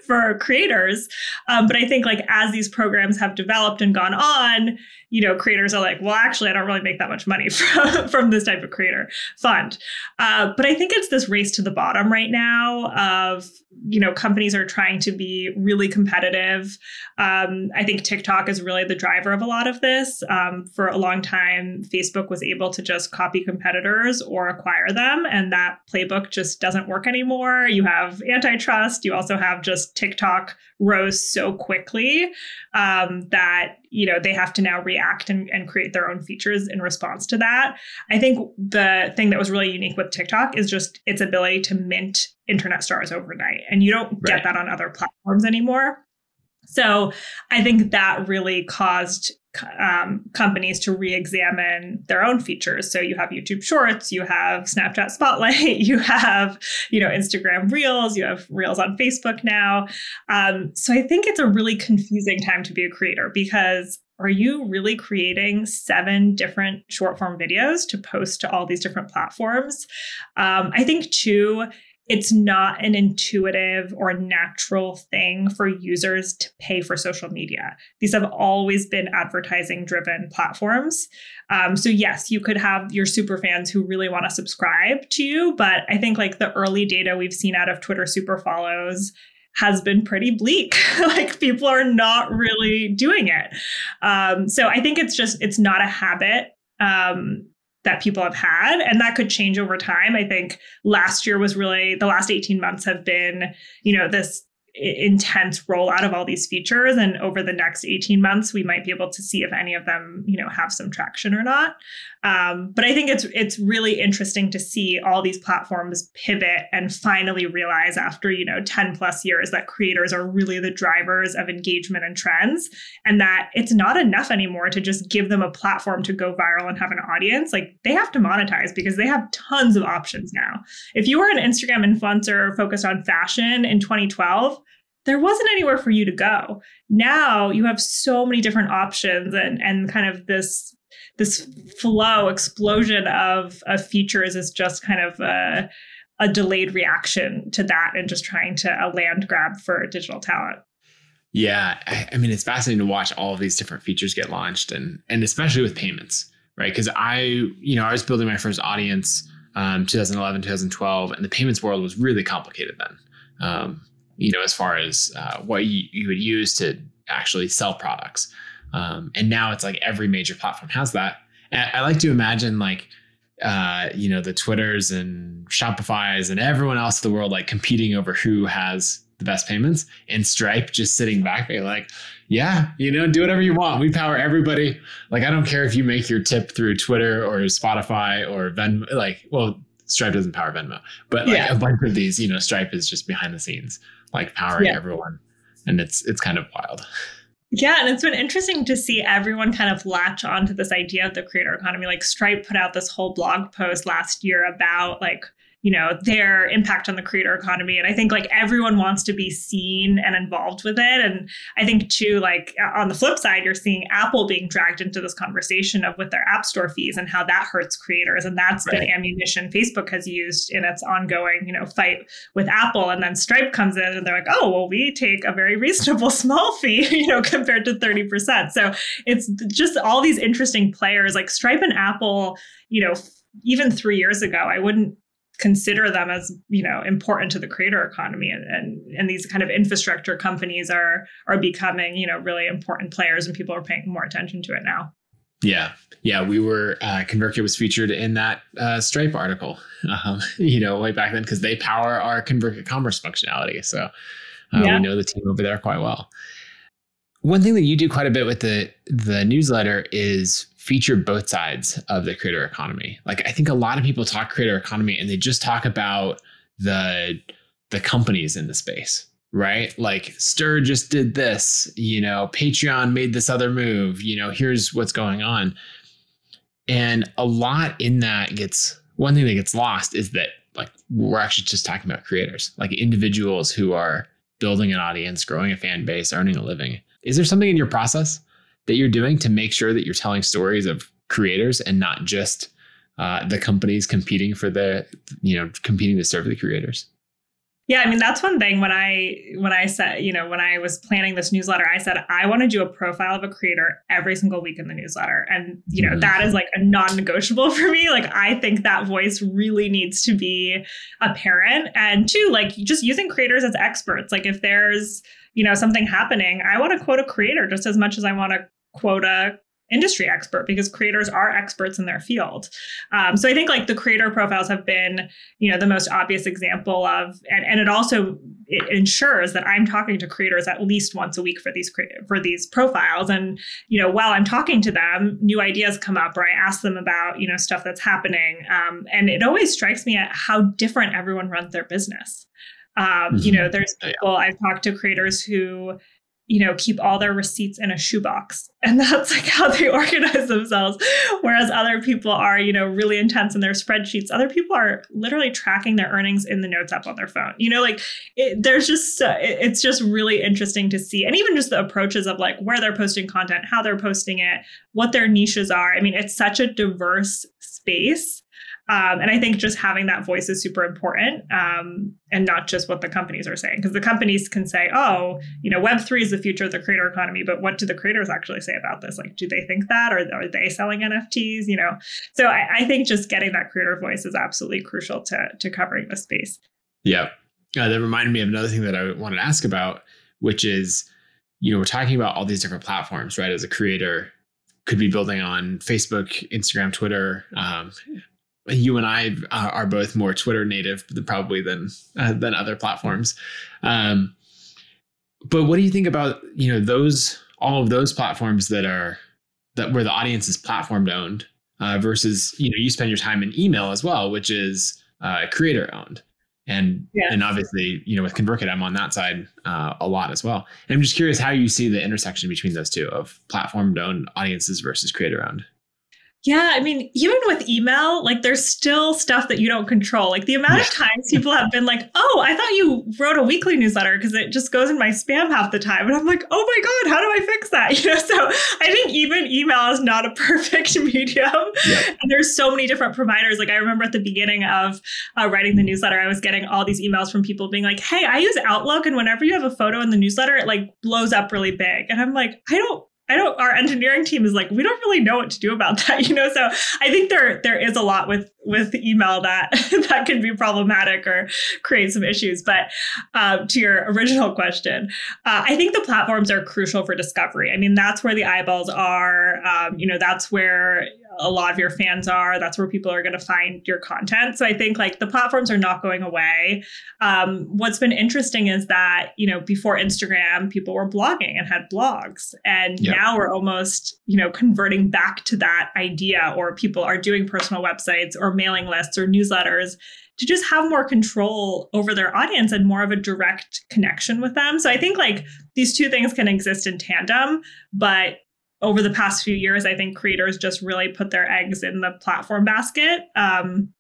for creators? Um, but I think like as these programs have developed and gone on, you know, creators are like, well, actually, I don't really make that much money from, from this type of creator fund. Uh, but I think it's this race to the bottom right now of, you know, companies are trying to be really competitive. Um, I think TikTok is really the driver of a lot of this. Um, for a long time, Facebook was able to just copy competitors or acquire them, and that playbook just doesn't work anymore. You have antitrust. You also have just TikTok rose so quickly um, that you know they have to now react and, and create their own features in response to that i think the thing that was really unique with tiktok is just its ability to mint internet stars overnight and you don't right. get that on other platforms anymore so i think that really caused um, companies to re-examine their own features. So you have YouTube Shorts, you have Snapchat Spotlight, you have you know Instagram Reels, you have Reels on Facebook now. Um, so I think it's a really confusing time to be a creator because are you really creating seven different short form videos to post to all these different platforms? Um, I think too it's not an intuitive or natural thing for users to pay for social media. These have always been advertising driven platforms. Um, so, yes, you could have your super fans who really want to subscribe to you, but I think like the early data we've seen out of Twitter super follows has been pretty bleak. like people are not really doing it. Um, so I think it's just, it's not a habit. Um, that people have had and that could change over time. I think last year was really the last 18 months have been you know this intense rollout of all these features and over the next 18 months we might be able to see if any of them you know have some traction or not um, but i think it's it's really interesting to see all these platforms pivot and finally realize after you know 10 plus years that creators are really the drivers of engagement and trends and that it's not enough anymore to just give them a platform to go viral and have an audience like they have to monetize because they have tons of options now if you were an instagram influencer focused on fashion in 2012 there wasn't anywhere for you to go. Now you have so many different options and and kind of this this flow explosion of of features is just kind of a, a delayed reaction to that and just trying to a land grab for digital talent. Yeah, I, I mean it's fascinating to watch all of these different features get launched and and especially with payments, right? Because I you know I was building my first audience um, 2011 2012 and the payments world was really complicated then. Um, you know, as far as uh, what you, you would use to actually sell products. Um, and now it's like every major platform has that. And I like to imagine like, uh, you know, the Twitters and Shopify's and everyone else in the world like competing over who has the best payments and Stripe just sitting back being like, yeah, you know, do whatever you want. We power everybody. Like, I don't care if you make your tip through Twitter or Spotify or Venmo. Like, well, Stripe doesn't power Venmo, but like yeah. a bunch of these, you know, Stripe is just behind the scenes like powering yeah. everyone. And it's it's kind of wild. Yeah, and it's been interesting to see everyone kind of latch onto this idea of the creator economy. Like Stripe put out this whole blog post last year about like you know their impact on the creator economy. And i think like everyone wants to be seen and involved with it. And i think too like uh, on the flip side you're seeing apple being dragged into this conversation of with their app store fees and how that hurts creators. And that's right. been ammunition facebook has used in its ongoing you know fight with apple. And then stripe comes in and they're like oh well we take a very reasonable small fee you know compared to 30% so it's just all these interesting players. Like stripe and apple you know even three years ago, I wouldn't consider them as you know important to the creator economy. And, and and these kind of infrastructure companies are are becoming you know really important players and people are paying more attention to it now. Yeah. Yeah. We were uh, convertkit was featured in that uh, stripe article um, you know way back then because they power our convertkit commerce functionality. So uh, yeah. we know the team over there quite well. One thing that you do quite a bit with the the newsletter is feature both sides of the creator economy. Like I think a lot of people talk creator economy and they just talk about the the companies in the space, right? Like Stir just did this, you know, Patreon made this other move, you know, here's what's going on. And a lot in that gets one thing that gets lost is that like we're actually just talking about creators, like individuals who are building an audience, growing a fan base, earning a living. Is there something in your process that you're doing to make sure that you're telling stories of creators and not just uh, the companies competing for the, you know, competing to serve the creators? Yeah, I mean that's one thing when I when I said, you know, when I was planning this newsletter, I said I want to do a profile of a creator every single week in the newsletter. And you know, mm-hmm. that is like a non-negotiable for me. Like I think that voice really needs to be apparent and two, like just using creators as experts. Like if there's, you know, something happening, I want to quote a creator just as much as I want to quote a industry expert because creators are experts in their field. Um, so I think like the creator profiles have been, you know, the most obvious example of, and, and it also it ensures that I'm talking to creators at least once a week for these for these profiles. And you know, while I'm talking to them, new ideas come up, or I ask them about you know stuff that's happening. Um, and it always strikes me at how different everyone runs their business. Um, mm-hmm. You know, there's people I've talked to creators who you know, keep all their receipts in a shoebox. And that's like how they organize themselves. Whereas other people are, you know, really intense in their spreadsheets. Other people are literally tracking their earnings in the notes app on their phone. You know, like it, there's just, uh, it, it's just really interesting to see. And even just the approaches of like where they're posting content, how they're posting it, what their niches are. I mean, it's such a diverse space um, and I think just having that voice is super important um, and not just what the companies are saying. Because the companies can say, oh, you know, Web3 is the future of the creator economy. But what do the creators actually say about this? Like, do they think that? Or are they selling NFTs? You know, so I, I think just getting that creator voice is absolutely crucial to, to covering the space. Yeah. Uh, that reminded me of another thing that I wanted to ask about, which is, you know, we're talking about all these different platforms, right? As a creator, could be building on Facebook, Instagram, Twitter, um, you and I uh, are both more Twitter native probably than uh, than other platforms. Um, but what do you think about you know those all of those platforms that are that where the audience is platform owned uh, versus you know you spend your time in email as well, which is uh, creator owned. And yeah. and obviously, you know, with ConvertKit, I'm on that side uh, a lot as well. And I'm just curious how you see the intersection between those two of platform owned audiences versus creator owned. Yeah, I mean, even with email, like there's still stuff that you don't control. Like the amount of times people have been like, "Oh, I thought you wrote a weekly newsletter because it just goes in my spam half the time." And I'm like, "Oh my god, how do I fix that?" You know, so I think even email is not a perfect medium. And there's so many different providers. Like I remember at the beginning of uh, writing the newsletter, I was getting all these emails from people being like, "Hey, I use Outlook, and whenever you have a photo in the newsletter, it like blows up really big." And I'm like, "I don't I don't our engineering team is like we don't really know what to do about that you know? So I think there there is a lot with with email that that can be problematic or create some issues. But uh, to your original question uh, I think the platforms are crucial for discovery. I mean that's where the eyeballs are. Um, you know that's where a lot of your fans are. That's where people are going to find your content. So I think like the platforms are not going away. Um, what's been interesting is that, you know, before Instagram, people were blogging and had blogs. And yep. now we're almost, you know, converting back to that idea, or people are doing personal websites or mailing lists or newsletters to just have more control over their audience and more of a direct connection with them. So I think like these two things can exist in tandem, but over the past few years, I think creators just really put their eggs in the platform basket. Um,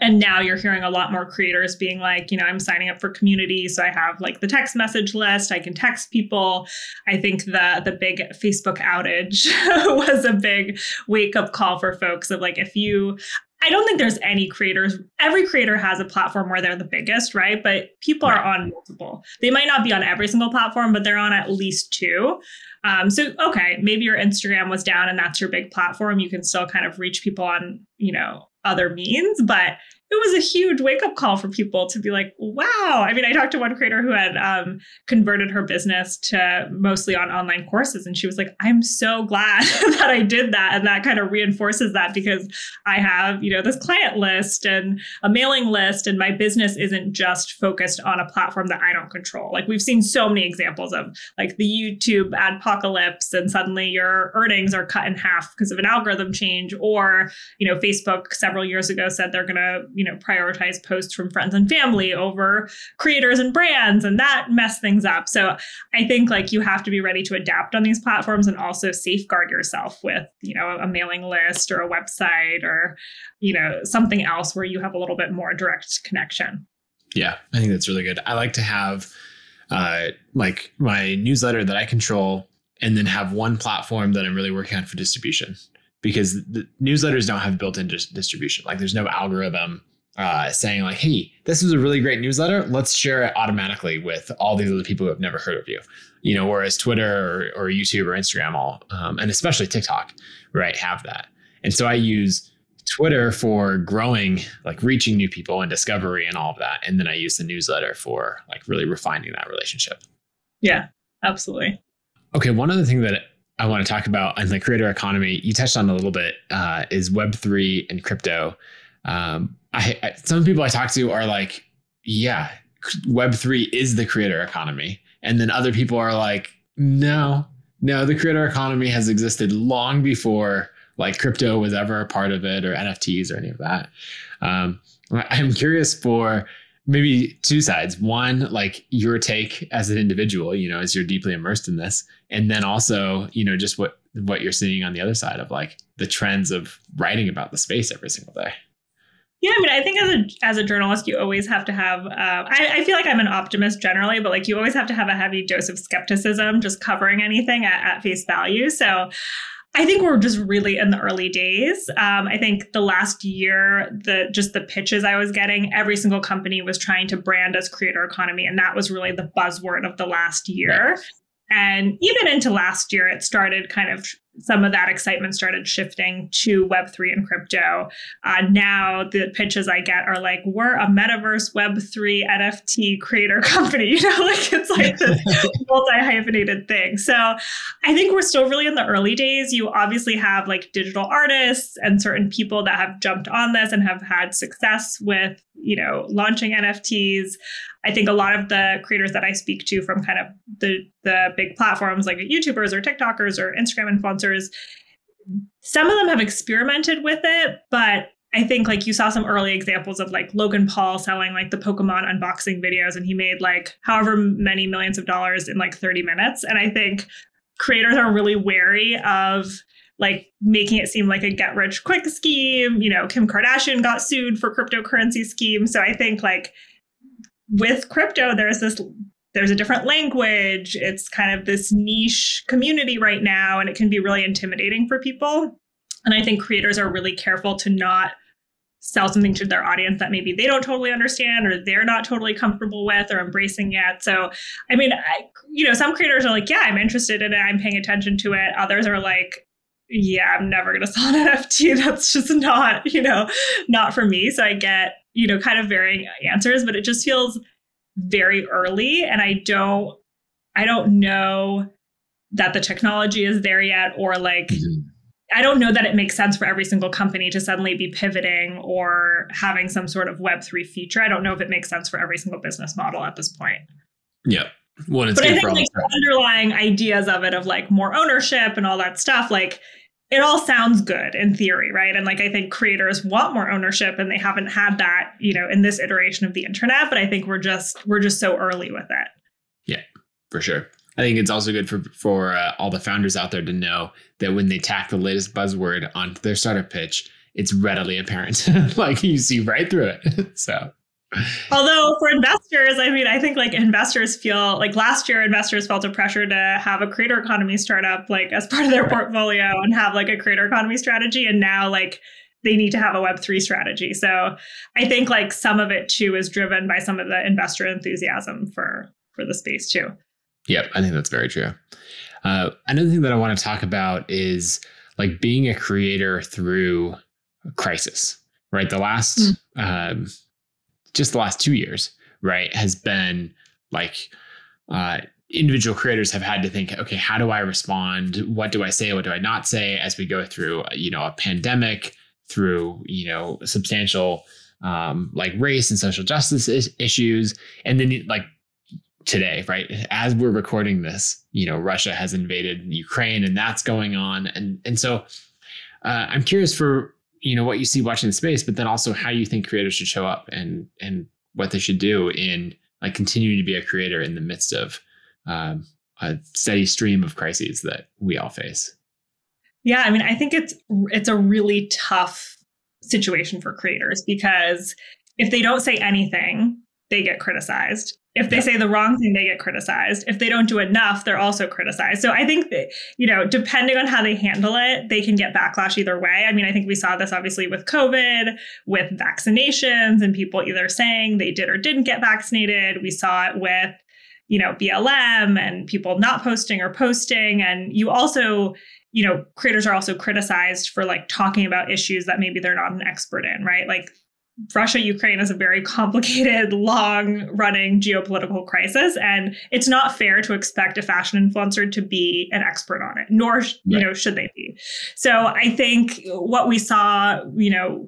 and now you're hearing a lot more creators being like, you know, I'm signing up for community, so I have like the text message list. I can text people. I think the the big Facebook outage was a big wake up call for folks of like, if you, I don't think there's any creators. Every creator has a platform where they're the biggest, right? But people are on multiple. They might not be on every single platform, but they're on at least two. Um, so okay, maybe your Instagram was down and that's your big platform. You can still kind of reach people on, you know, other means, but it was a huge wake up call for people to be like, wow. I mean, I talked to one creator who had um, converted her business to mostly on online courses. And she was like, I'm so glad that I did that. And that kind of reinforces that because I have, you know, this client list and a mailing list, and my business isn't just focused on a platform that I don't control. Like we've seen so many examples of like the YouTube adpocalypse, and suddenly your earnings are cut in half because of an algorithm change. Or, you know, Facebook several years ago said they're going to, you know prioritize posts from friends and family over creators and brands and that mess things up. So i think like you have to be ready to adapt on these platforms and also safeguard yourself with you know a mailing list or a website or you know something else where you have a little bit more direct connection. Yeah i think that's really good. I like to have uh, like my newsletter that i control and then have one platform that i'm really working on for distribution because the newsletters don't have built-in dis- distribution. Like there's no algorithm uh, saying like, "Hey, this is a really great newsletter. Let's share it automatically with all these other people who have never heard of you." You know, whereas Twitter or, or YouTube or Instagram, all um, and especially TikTok, right, have that. And so I use Twitter for growing, like reaching new people and discovery and all of that, and then I use the newsletter for like really refining that relationship. Yeah, absolutely. Okay, one other thing that I want to talk about in the creator economy, you touched on a little bit, uh, is Web three and crypto. Um, I, I, some people I talk to are like, yeah, Web three is the creator economy, and then other people are like, no, no, the creator economy has existed long before like crypto was ever a part of it or NFTs or any of that. Um, I'm curious for maybe two sides. One, like your take as an individual, you know, as you're deeply immersed in this, and then also, you know, just what what you're seeing on the other side of like the trends of writing about the space every single day. Yeah, I mean, I think as a as a journalist, you always have to have. Uh, I, I, feel like I'm an optimist generally, but like you always have to have a heavy dose of skepticism, just covering anything at, at face value. So, I think we're just really in the early days. Um, I think the last year, the just the pitches I was getting, every single company was trying to brand as creator economy, and that was really the buzzword of the last year. Right. And even into last year, it started kind of some of that excitement started shifting to Web3 and crypto. Uh, now the pitches I get are like, we're a metaverse Web3 NFT creator company. You know, like it's like this multi hyphenated thing. So I think we're still really in the early days. You obviously have like digital artists and certain people that have jumped on this and have had success with, you know, launching NFTs. I think a lot of the creators that I speak to from kind of the the big platforms like YouTubers or TikTokers or Instagram influencers, some of them have experimented with it, but I think like you saw some early examples of like Logan Paul selling like the Pokemon unboxing videos and he made like however many millions of dollars in like 30 minutes. And I think creators are really wary of like making it seem like a get rich quick scheme. You know, Kim Kardashian got sued for cryptocurrency scheme. So I think like with crypto, there's this there's a different language. It's kind of this niche community right now, and it can be really intimidating for people. And I think creators are really careful to not sell something to their audience that maybe they don't totally understand or they're not totally comfortable with or embracing yet. So, I mean, I, you know, some creators are like, yeah, I'm interested in it. I'm paying attention to it. Others are like, yeah, I'm never going to sell an NFT. That's just not, you know, not for me. So I get, you know, kind of varying answers, but it just feels very early. And I don't, I don't know that the technology is there yet or like, mm-hmm. I don't know that it makes sense for every single company to suddenly be pivoting or having some sort of Web3 feature. I don't know if it makes sense for every single business model at this point. Yeah. Well, but I think like the underlying ideas of it of like more ownership and all that stuff, like it all sounds good in theory, right? And like I think creators want more ownership and they haven't had that, you know, in this iteration of the internet, but I think we're just we're just so early with it. Yeah, for sure. I think it's also good for for uh, all the founders out there to know that when they tack the latest buzzword onto their startup pitch, it's readily apparent. like you see right through it. so Although for investors, I mean, I think like investors feel like last year investors felt a pressure to have a creator economy startup like as part of their portfolio and have like a creator economy strategy. And now like they need to have a Web3 strategy. So I think like some of it too is driven by some of the investor enthusiasm for for the space too. Yep, I think that's very true. Uh, another thing that I want to talk about is like being a creator through crisis right? The last, mm. um, just the last two years, right, has been like uh, individual creators have had to think, okay, how do I respond? What do I say? What do I not say as we go through, you know, a pandemic, through, you know, substantial um, like race and social justice is- issues, and then like today, right? As we're recording this, you know, Russia has invaded Ukraine, and that's going on, and and so uh, I'm curious for you know what you see watching the space, but then also how you think creators should show up and and what they should do in like continuing to be a creator in the midst of um, a steady stream of crises that we all face. Yeah, I mean, I think it's it's a really tough situation for creators because if they don't say anything, they get criticized. If they yeah. say the wrong thing, they get criticized. If they don't do enough, they're also criticized. So I think that, you know, depending on how they handle it, they can get backlash either way. I mean, I think we saw this obviously with COVID, with vaccinations, and people either saying they did or didn't get vaccinated. We saw it with, you know, BLM and people not posting or posting. And you also, you know, creators are also criticized for like talking about issues that maybe they're not an expert in, right? Like Russia Ukraine is a very complicated, long running geopolitical crisis. And it's not fair to expect a fashion influencer to be an expert on it, nor, right. you know, should they be. So I think what we saw, you know,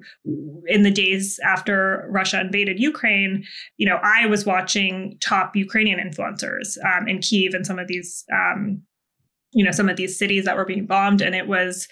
in the days after Russia invaded Ukraine, you know, I was watching top Ukrainian influencers um, in Kiev and some of these, um, you know, some of these cities that were being bombed. And it was,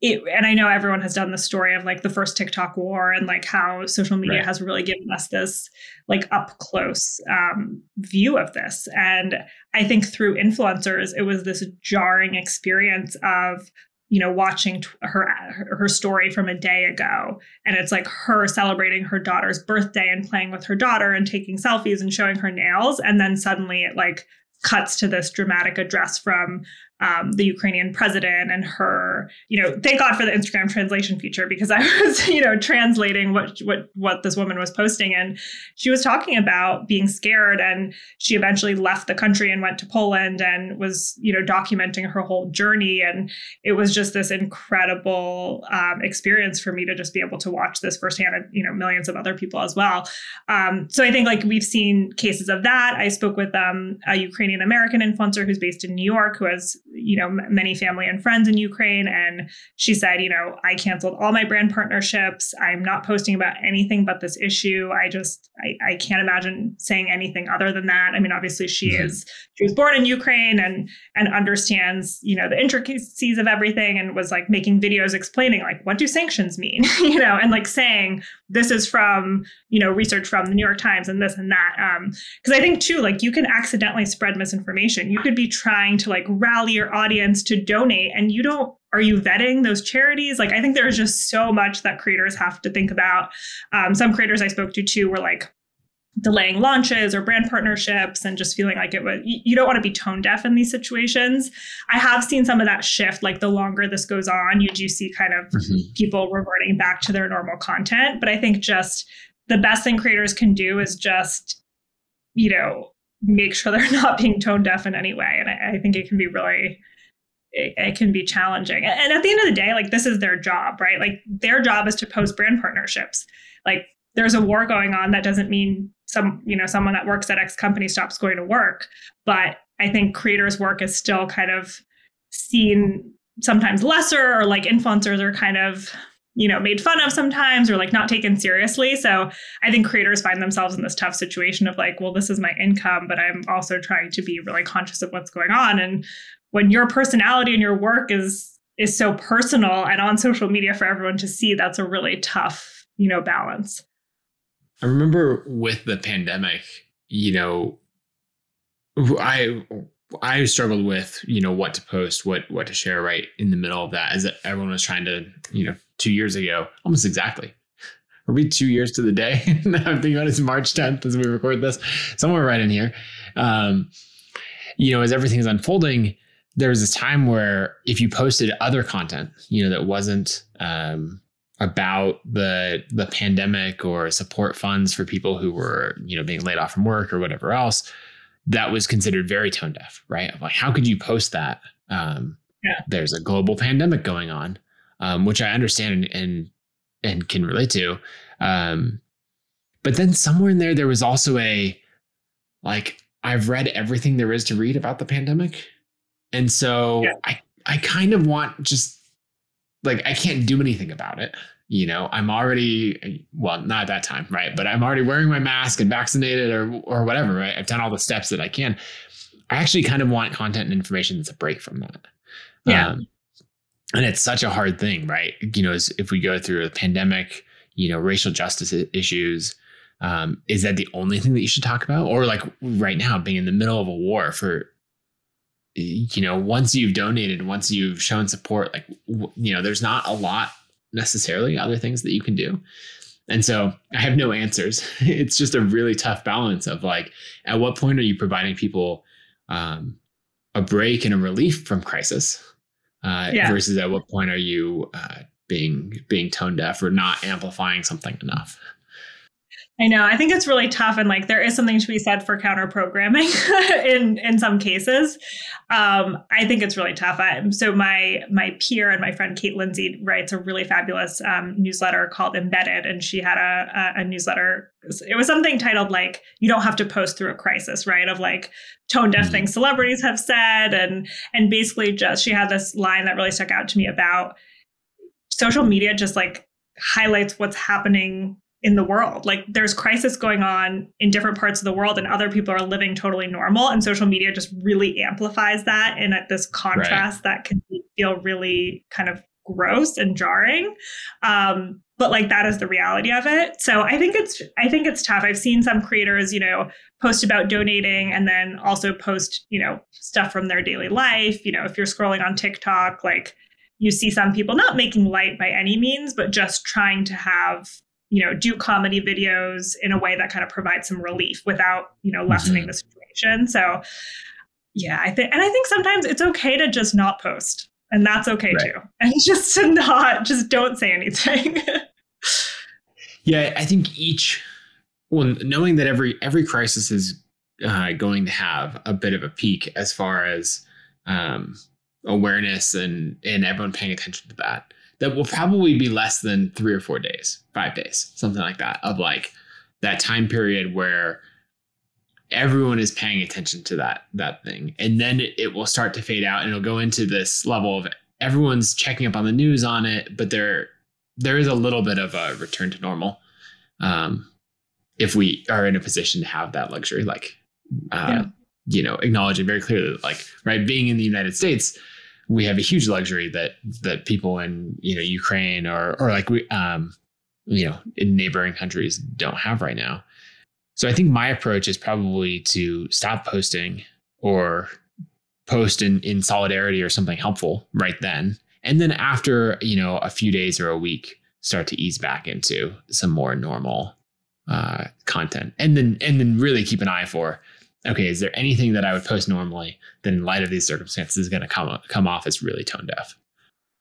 it, and I know everyone has done the story of like the first TikTok war and like how social media right. has really given us this like up close um, view of this. And I think through influencers, it was this jarring experience of you know watching t- her her story from a day ago and it's like her celebrating her daughter's birthday and playing with her daughter and taking selfies and showing her nails and then suddenly it like cuts to this dramatic address from um, the Ukrainian president and her, you know, thank God for the Instagram translation feature because I was, you know, translating what what what this woman was posting, and she was talking about being scared, and she eventually left the country and went to Poland and was, you know, documenting her whole journey, and it was just this incredible um, experience for me to just be able to watch this firsthand, and you know, millions of other people as well. Um, so I think like we've seen cases of that. I spoke with um, a Ukrainian American influencer who's based in New York who has you know many family and friends in Ukraine and she said you know I canceled all my brand partnerships. I'm not posting about anything but this issue. I just I, I can't imagine saying anything other than that. I mean obviously she mm-hmm. is she was born in Ukraine and and understands you know the intricacies of everything and was like making videos explaining like what do sanctions mean? You know and like saying this is from you know research from the New York Times and this and that um because I think too like you can accidentally spread misinformation. You could be trying to like rally your audience to donate and you don't are you vetting those charities? Like i think there's just so much that creators have to think about. Um, some creators i spoke to too were like delaying launches or brand partnerships and just feeling like it was you don't want to be tone deaf in these situations i have seen some of that shift like the longer this goes on you do see kind of mm-hmm. people reverting back to their normal content but i think just the best thing creators can do is just you know make sure they're not being tone deaf in any way. And I, I think it can be really it, it, can be challenging. And at the end of the day, like this is their job, right? Like their job is to post brand partnerships. Like there's a war going on that doesn't mean some, you know, someone that works at X company stops going to work. But I think creators' work is still kind of seen sometimes lesser or like influencers are kind of you know made fun of sometimes or like not taken seriously. So i think creators find themselves in this tough situation of like well this is my income but i'm also trying to be really conscious of what's going on. And when your personality and your work is is so personal and on social media for everyone to see that's a really tough you know balance i remember with the pandemic you know i I struggled with, you know, what to post, what what to share right in the middle of that as everyone was trying to, you know, two years ago, almost exactly. Are we two years to the day? I'm thinking about it's March 10th as we record this, somewhere right in here. Um, you know, as everything is unfolding, there was this time where if you posted other content, you know, that wasn't um, about the the pandemic or support funds for people who were, you know, being laid off from work or whatever else, that was considered very tone deaf, right? Like, how could you post that? Um, yeah. There's a global pandemic going on, um, which I understand and, and, and can relate to. Um, but then somewhere in there, there was also a like I've read everything there is to read about the pandemic, and so yeah. I I kind of want just like I can't do anything about it. You know, I'm already well, not at that time, right? But I'm already wearing my mask and vaccinated or or whatever, right? I've done all the steps that I can. I actually kind of want content and information that's a break from that. Yeah. Um, and it's such a hard thing, right? You know, if we go through a pandemic, you know, racial justice issues, um, is that the only thing that you should talk about? Or like right now, being in the middle of a war for, you know, once you've donated, once you've shown support, like, you know, there's not a lot necessarily other things that you can do. And so I have no answers. it's just a really tough balance of like, at what point are you providing people um, a break and a relief from crisis? Uh, yeah. Versus at what point are you uh, being being tone deaf or not amplifying something enough? I know. I think it's really tough, and like there is something to be said for counter programming in in some cases. Um, I think it's really tough. I, so my my peer and my friend Kate Lindsay writes a really fabulous um, newsletter called Embedded, and she had a, a, a newsletter. It was something titled like "You don't have to post through a crisis," right? Of like tone deaf mm-hmm. things celebrities have said, and and basically just she had this line that really stuck out to me about social media just like highlights what's happening in the world. Like there's crisis going on in different parts of the world and other people are living totally normal and social media just really amplifies that and at this contrast right. that can feel really kind of gross and jarring. Um, but like that is the reality of it. So I think it's I think it's tough. I've seen some creators, you know, post about donating and then also post, you know, stuff from their daily life. You know, if you're scrolling on TikTok, like you see some people not making light by any means, but just trying to have you know do comedy videos in a way that kind of provides some relief without you know lessening mm-hmm. the situation so yeah i think and i think sometimes it's okay to just not post and that's okay right. too and just to not just don't say anything yeah i think each well knowing that every every crisis is uh, going to have a bit of a peak as far as um, awareness and and everyone paying attention to that that will probably be less than three or four days, five days, something like that, of like that time period where everyone is paying attention to that that thing and then it, it, will start to fade out and it'll go into this level of everyone's checking up on the news on it but there there is a little bit of a return to normal um, if we are in a position to have that luxury like uh, yeah. you know acknowledging very clearly like right being in the united states we have a huge luxury that that people in you know Ukraine or or like we um you know in neighboring countries don't have right now. So I think my approach is probably to stop posting or post in in solidarity or something helpful right then. And then after, you know, a few days or a week, start to ease back into some more normal uh, content. And then and then really keep an eye for okay, is there anything that I would post normally that in light of these circumstances is going to come come off as really tone deaf?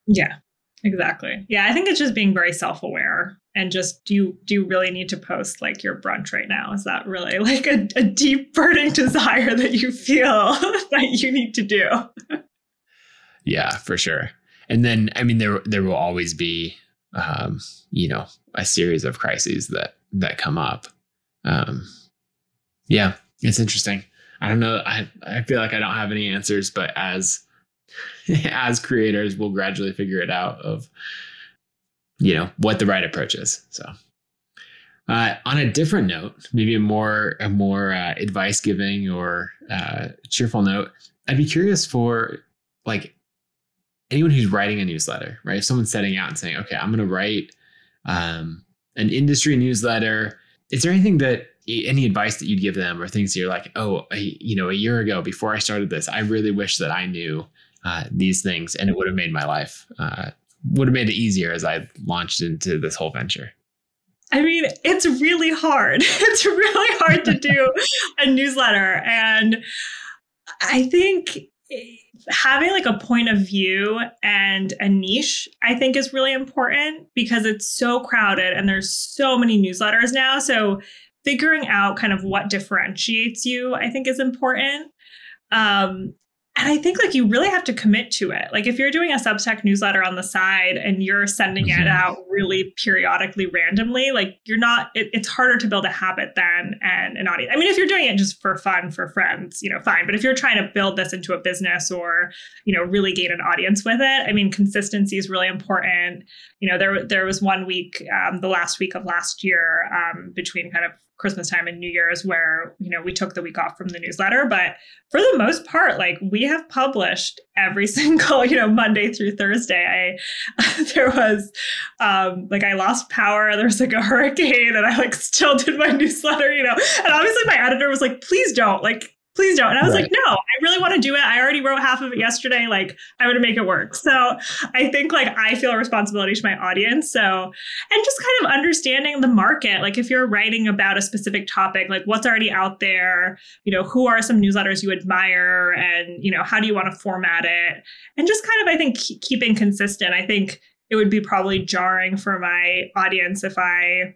Yeah, exactly. Yeah, I think it's just being very self-aware and just do you do you really need to post like your brunch right now? Is that really like a, a deep burning desire that you feel that you need to do? yeah, for sure. And then I mean there there will always be um, you know, a series of crises that that come up. Um, yeah, it's interesting. I don't know. I I feel like I don't have any answers, but as as creators, we'll gradually figure it out of you know what the right approach is. So. Uh, on a different note, maybe a more a more uh, advice giving or uh, cheerful note, I'd be curious for like anyone who's writing a newsletter, right? If someone's setting out and saying, "Okay, I'm going to write um, an industry newsletter," is there anything that any advice that you'd give them or things you're like, oh, I, you know, a year ago before I started this, I really wish that I knew uh, these things and it would have made my life, uh, would have made it easier as I launched into this whole venture. I mean, it's really hard. It's really hard to do a newsletter. And I think having like a point of view and a niche, I think is really important because it's so crowded and there's so many newsletters now. So figuring out kind of what differentiates you, I think is important. Um, and I think like you really have to commit to it. Like if you're doing a Substack newsletter on the side and you're sending mm-hmm. it out really periodically randomly, like you're not, it, it's harder to build a habit than and an audience. I mean, if you're doing it just for fun for friends, you know, fine. But if you're trying to build this into a business or, you know, really gain an audience with it, I mean, consistency is really important. You know, there, there was one week, um, the last week of last year um, between kind of Christmas time and New Year's where, you know, we took the week off from the newsletter. But for the most part, like we have published every single, you know, Monday through Thursday. I there was um like I lost power, there was like a hurricane, and I like still did my newsletter, you know. And obviously my editor was like, please don't. Like please don't. And I was right. like, no, I really want to do it. I already wrote half of it yesterday. Like, I'm going to make it work. So I think like I feel a responsibility to my audience. So, and just kind of understanding the market. Like, if you're writing about a specific topic, like what's already out there, you know, who are some newsletters you admire and, you know, how do you want to format it? And just kind of, I think, keeping consistent. I think it would be probably jarring for my audience if I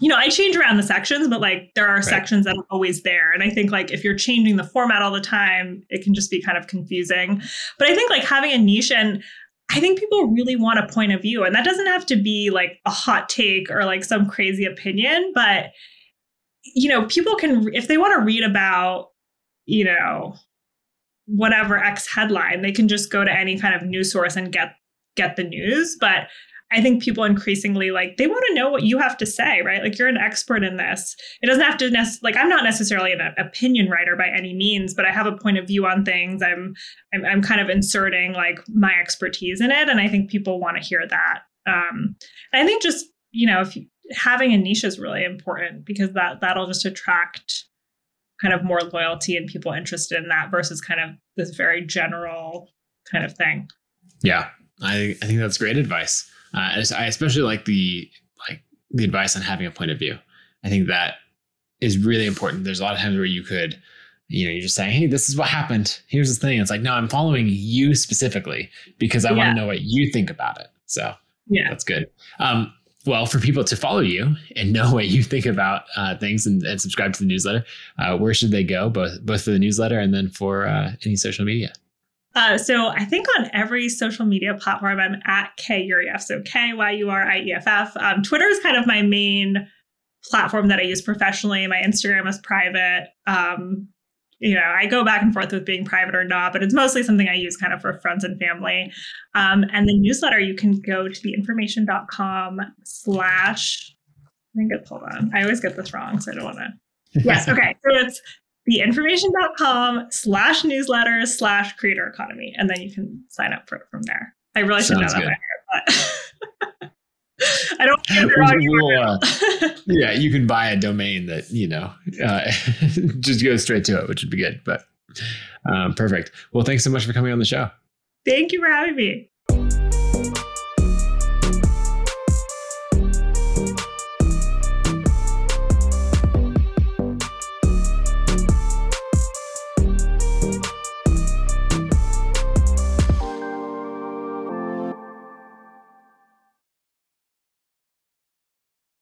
you know, I change around the sections, but like there are right. sections that are always there. And I think like if you're changing the format all the time, it can just be kind of confusing. But I think like having a niche and I think people really want a point of view. And that doesn't have to be like a hot take or like some crazy opinion, but you know, people can if they want to read about, you know, whatever X headline, they can just go to any kind of news source and get get the news. But I think people increasingly like they want to know what you have to say, right? Like you're an expert in this. It doesn't have to nec- like I'm not necessarily an opinion writer by any means, but I have a point of view on things. I'm I'm, I'm kind of inserting like my expertise in it, and I think people want to hear that. Um, and I think just you know if you, having a niche is really important because that that'll just attract kind of more loyalty and people interested in that versus kind of this very general kind of thing. Yeah, I I think that's great advice. Uh, I especially like the like the advice on having a point of view. I think that is really important. There's a lot of times where you could, you know, you're just saying, "Hey, this is what happened. Here's the thing." It's like, no, I'm following you specifically because I yeah. want to know what you think about it. So yeah, that's good. Um, well, for people to follow you and know what you think about uh, things and, and, subscribe to the newsletter, uh, where should they go? Both both for the newsletter and then for uh, any social media. Uh, so I think on every social media platform, I'm at K So K Y U R I E F F. Um, Twitter is kind of my main platform that I use professionally. My Instagram is private. Um, you know, I go back and forth with being private or not, but it's mostly something I use kind of for friends and family. Um, and the newsletter, you can go to theinformation.com slash, I think it's, hold on. I always get this wrong, so I don't want to. Yes. Okay. So it's theinformation.com slash newsletters slash creator economy. And then you can sign up for it from there. I really should know that but I don't we'll, uh, yeah, you can buy a domain that, you know, uh, just go straight to it, which would be good. But um, perfect. Well, thanks so much for coming on the show. Thank you for having me.